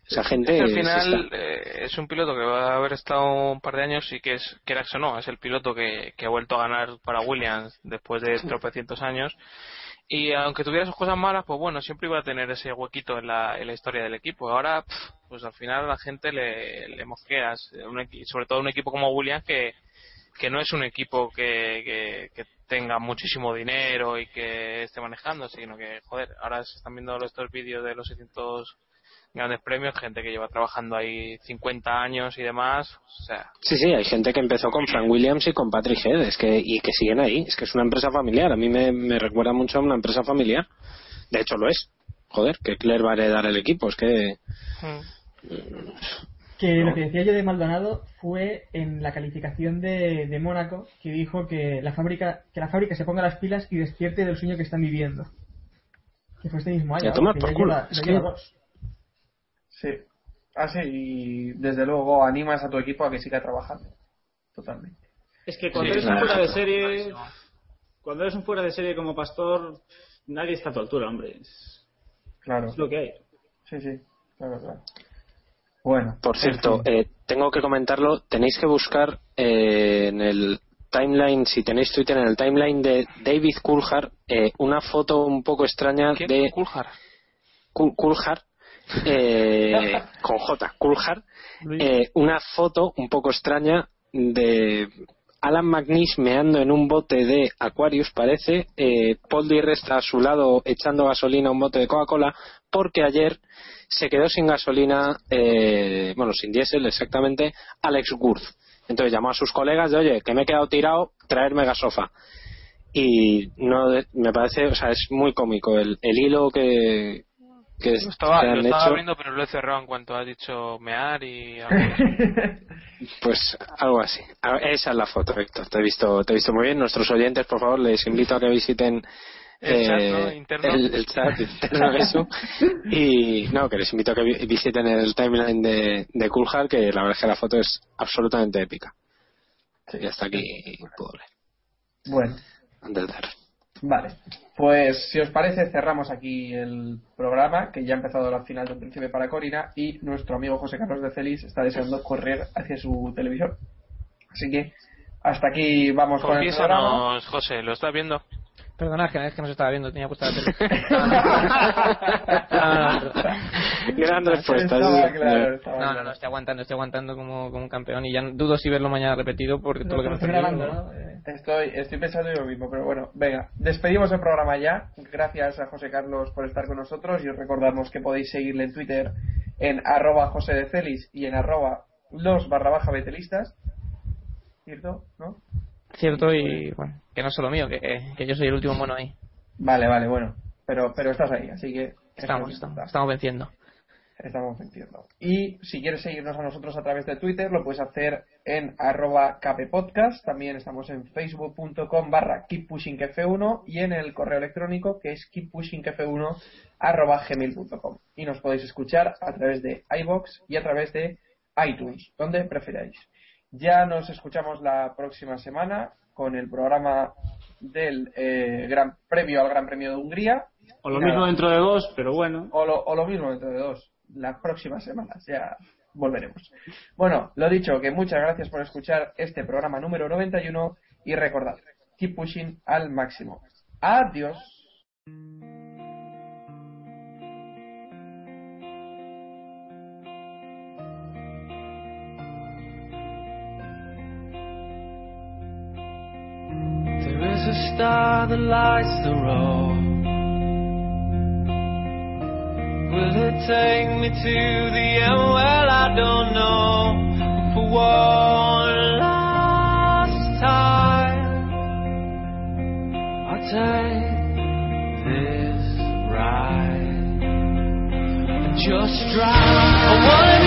Esa gente Es al final eh, es un piloto que va a haber estado un par de años y que es, quieras o no, es el piloto que, que ha vuelto a ganar para Williams después de tropecientos años. Y aunque tuviera sus cosas malas, pues bueno, siempre iba a tener ese huequito en la, en la historia del equipo. Ahora, pues al final a la gente le, le sobre todo un equipo como Williams que, que no es un equipo que, que, que tenga muchísimo dinero y que esté manejando, sino que, joder, ahora se están viendo estos vídeos de los 600 grandes premios, gente que lleva trabajando ahí 50 años y demás, o sea, Sí, sí, hay gente que empezó con Frank Williams y con Patrick Head es que, y que siguen ahí. Es que es una empresa familiar. A mí me, me recuerda mucho a una empresa familiar. De hecho, lo es. Joder, que Claire va a heredar el equipo. Es que. Que No. lo que decía yo de Maldonado fue en la calificación de, de Mónaco que dijo que la fábrica que la fábrica se ponga las pilas y despierte del sueño que están viviendo. Que fue este mismo año. Ya tomar que por culo. lleva- Es que- lleva dos. Sí. Ah, sí, y desde luego animas a tu equipo a que siga trabajando. Totalmente. Es que cuando Sí, eres un fuera de claro. serie, cuando eres un fuera de serie como pastor, nadie está a tu altura, hombre. Es, Claro. es lo que hay. Sí, sí. Claro, claro. Bueno. Por en cierto, fin. eh, tengo que comentarlo. Tenéis que buscar eh, en el timeline, si tenéis Twitter, en el timeline de David Coulthard, eh, una foto un poco extraña ¿quién? de Coulthard. Coul- Coulthard, eh, con J, Coulthard, eh, una foto un poco extraña de Alan McNish meando en un bote de Aquarius, parece. Eh, Paul Dirre está a su lado echando gasolina a un bote de Coca-Cola, porque ayer se quedó sin gasolina, eh, bueno, sin diésel exactamente, Alex Gurth. Entonces llamó a sus colegas de, oye, que me he quedado tirado, traerme gasofa. Y no me parece, o sea, es muy cómico el, el hilo que, que, Lo estaba, lo estaba hecho, abriendo, pero lo he cerrado en cuanto has dicho mear y. *laughs* pues algo así. A- Esa es la foto, Héctor. Te he visto, te he visto muy bien. Nuestros oyentes, por favor, les invito a que visiten El chat, eh, ¿no? Interno. el, el chat interno eso. *laughs* y no que les invito a que vi- visiten el timeline de, de Coolhard que la verdad es que la foto es absolutamente épica y hasta aquí puedo leer Bueno, antes de cerrar. Vale. Pues si os parece, cerramos aquí el programa, que ya ha empezado la final de Un Príncipe para Corina y nuestro amigo José Carlos de Celis está deseando correr hacia su televisión. Así que hasta aquí vamos con el programa. José, ¿lo estás viendo? Perdona, que es que no se estaba viendo, tenía puesta la tele. *laughs* gran respuesta Estaba sí. claro, estaba No, no, no, estoy aguantando, estoy aguantando como, como un campeón y ya dudo si verlo mañana repetido porque todo lo que me Estoy grabando, ¿no? Eh, Estoy, estoy pensando yo mismo, pero bueno, venga, despedimos el programa ya. Gracias a José Carlos por estar con nosotros y os recordamos que podéis seguirle en Twitter en arroba José de Celis y en arroba los barra baja betelistas. ¿Cierto? ¿No? Cierto y bueno, que no es solo mío, que, que yo soy el último mono ahí. Vale, vale, bueno. Pero, pero estás ahí, así que... Estamos, estamos, estamos venciendo. Estamos venciendo. Y si quieres seguirnos a nosotros a través de Twitter, lo puedes hacer en arroba kppodcast. También estamos en facebook.com barra keeppushingf1 y en el correo electrónico que es keeppushingf1 arroba gmail.com. Y nos podéis escuchar a través de iBox y a través de iTunes, donde preferáis. Ya nos escuchamos la próxima semana con el programa del eh, Gran Premio al Gran Premio de Hungría. O lo nada. mismo dentro de dos, pero bueno. O lo, o lo mismo dentro de dos. Las próximas semanas ya volveremos. Bueno, lo dicho, que muchas gracias por escuchar este programa número 91 y recordad, keep pushing al máximo. Adiós. star that lights the road. Will it take me to the end? Well, I don't know. For one last time, I'll take this ride and just drive.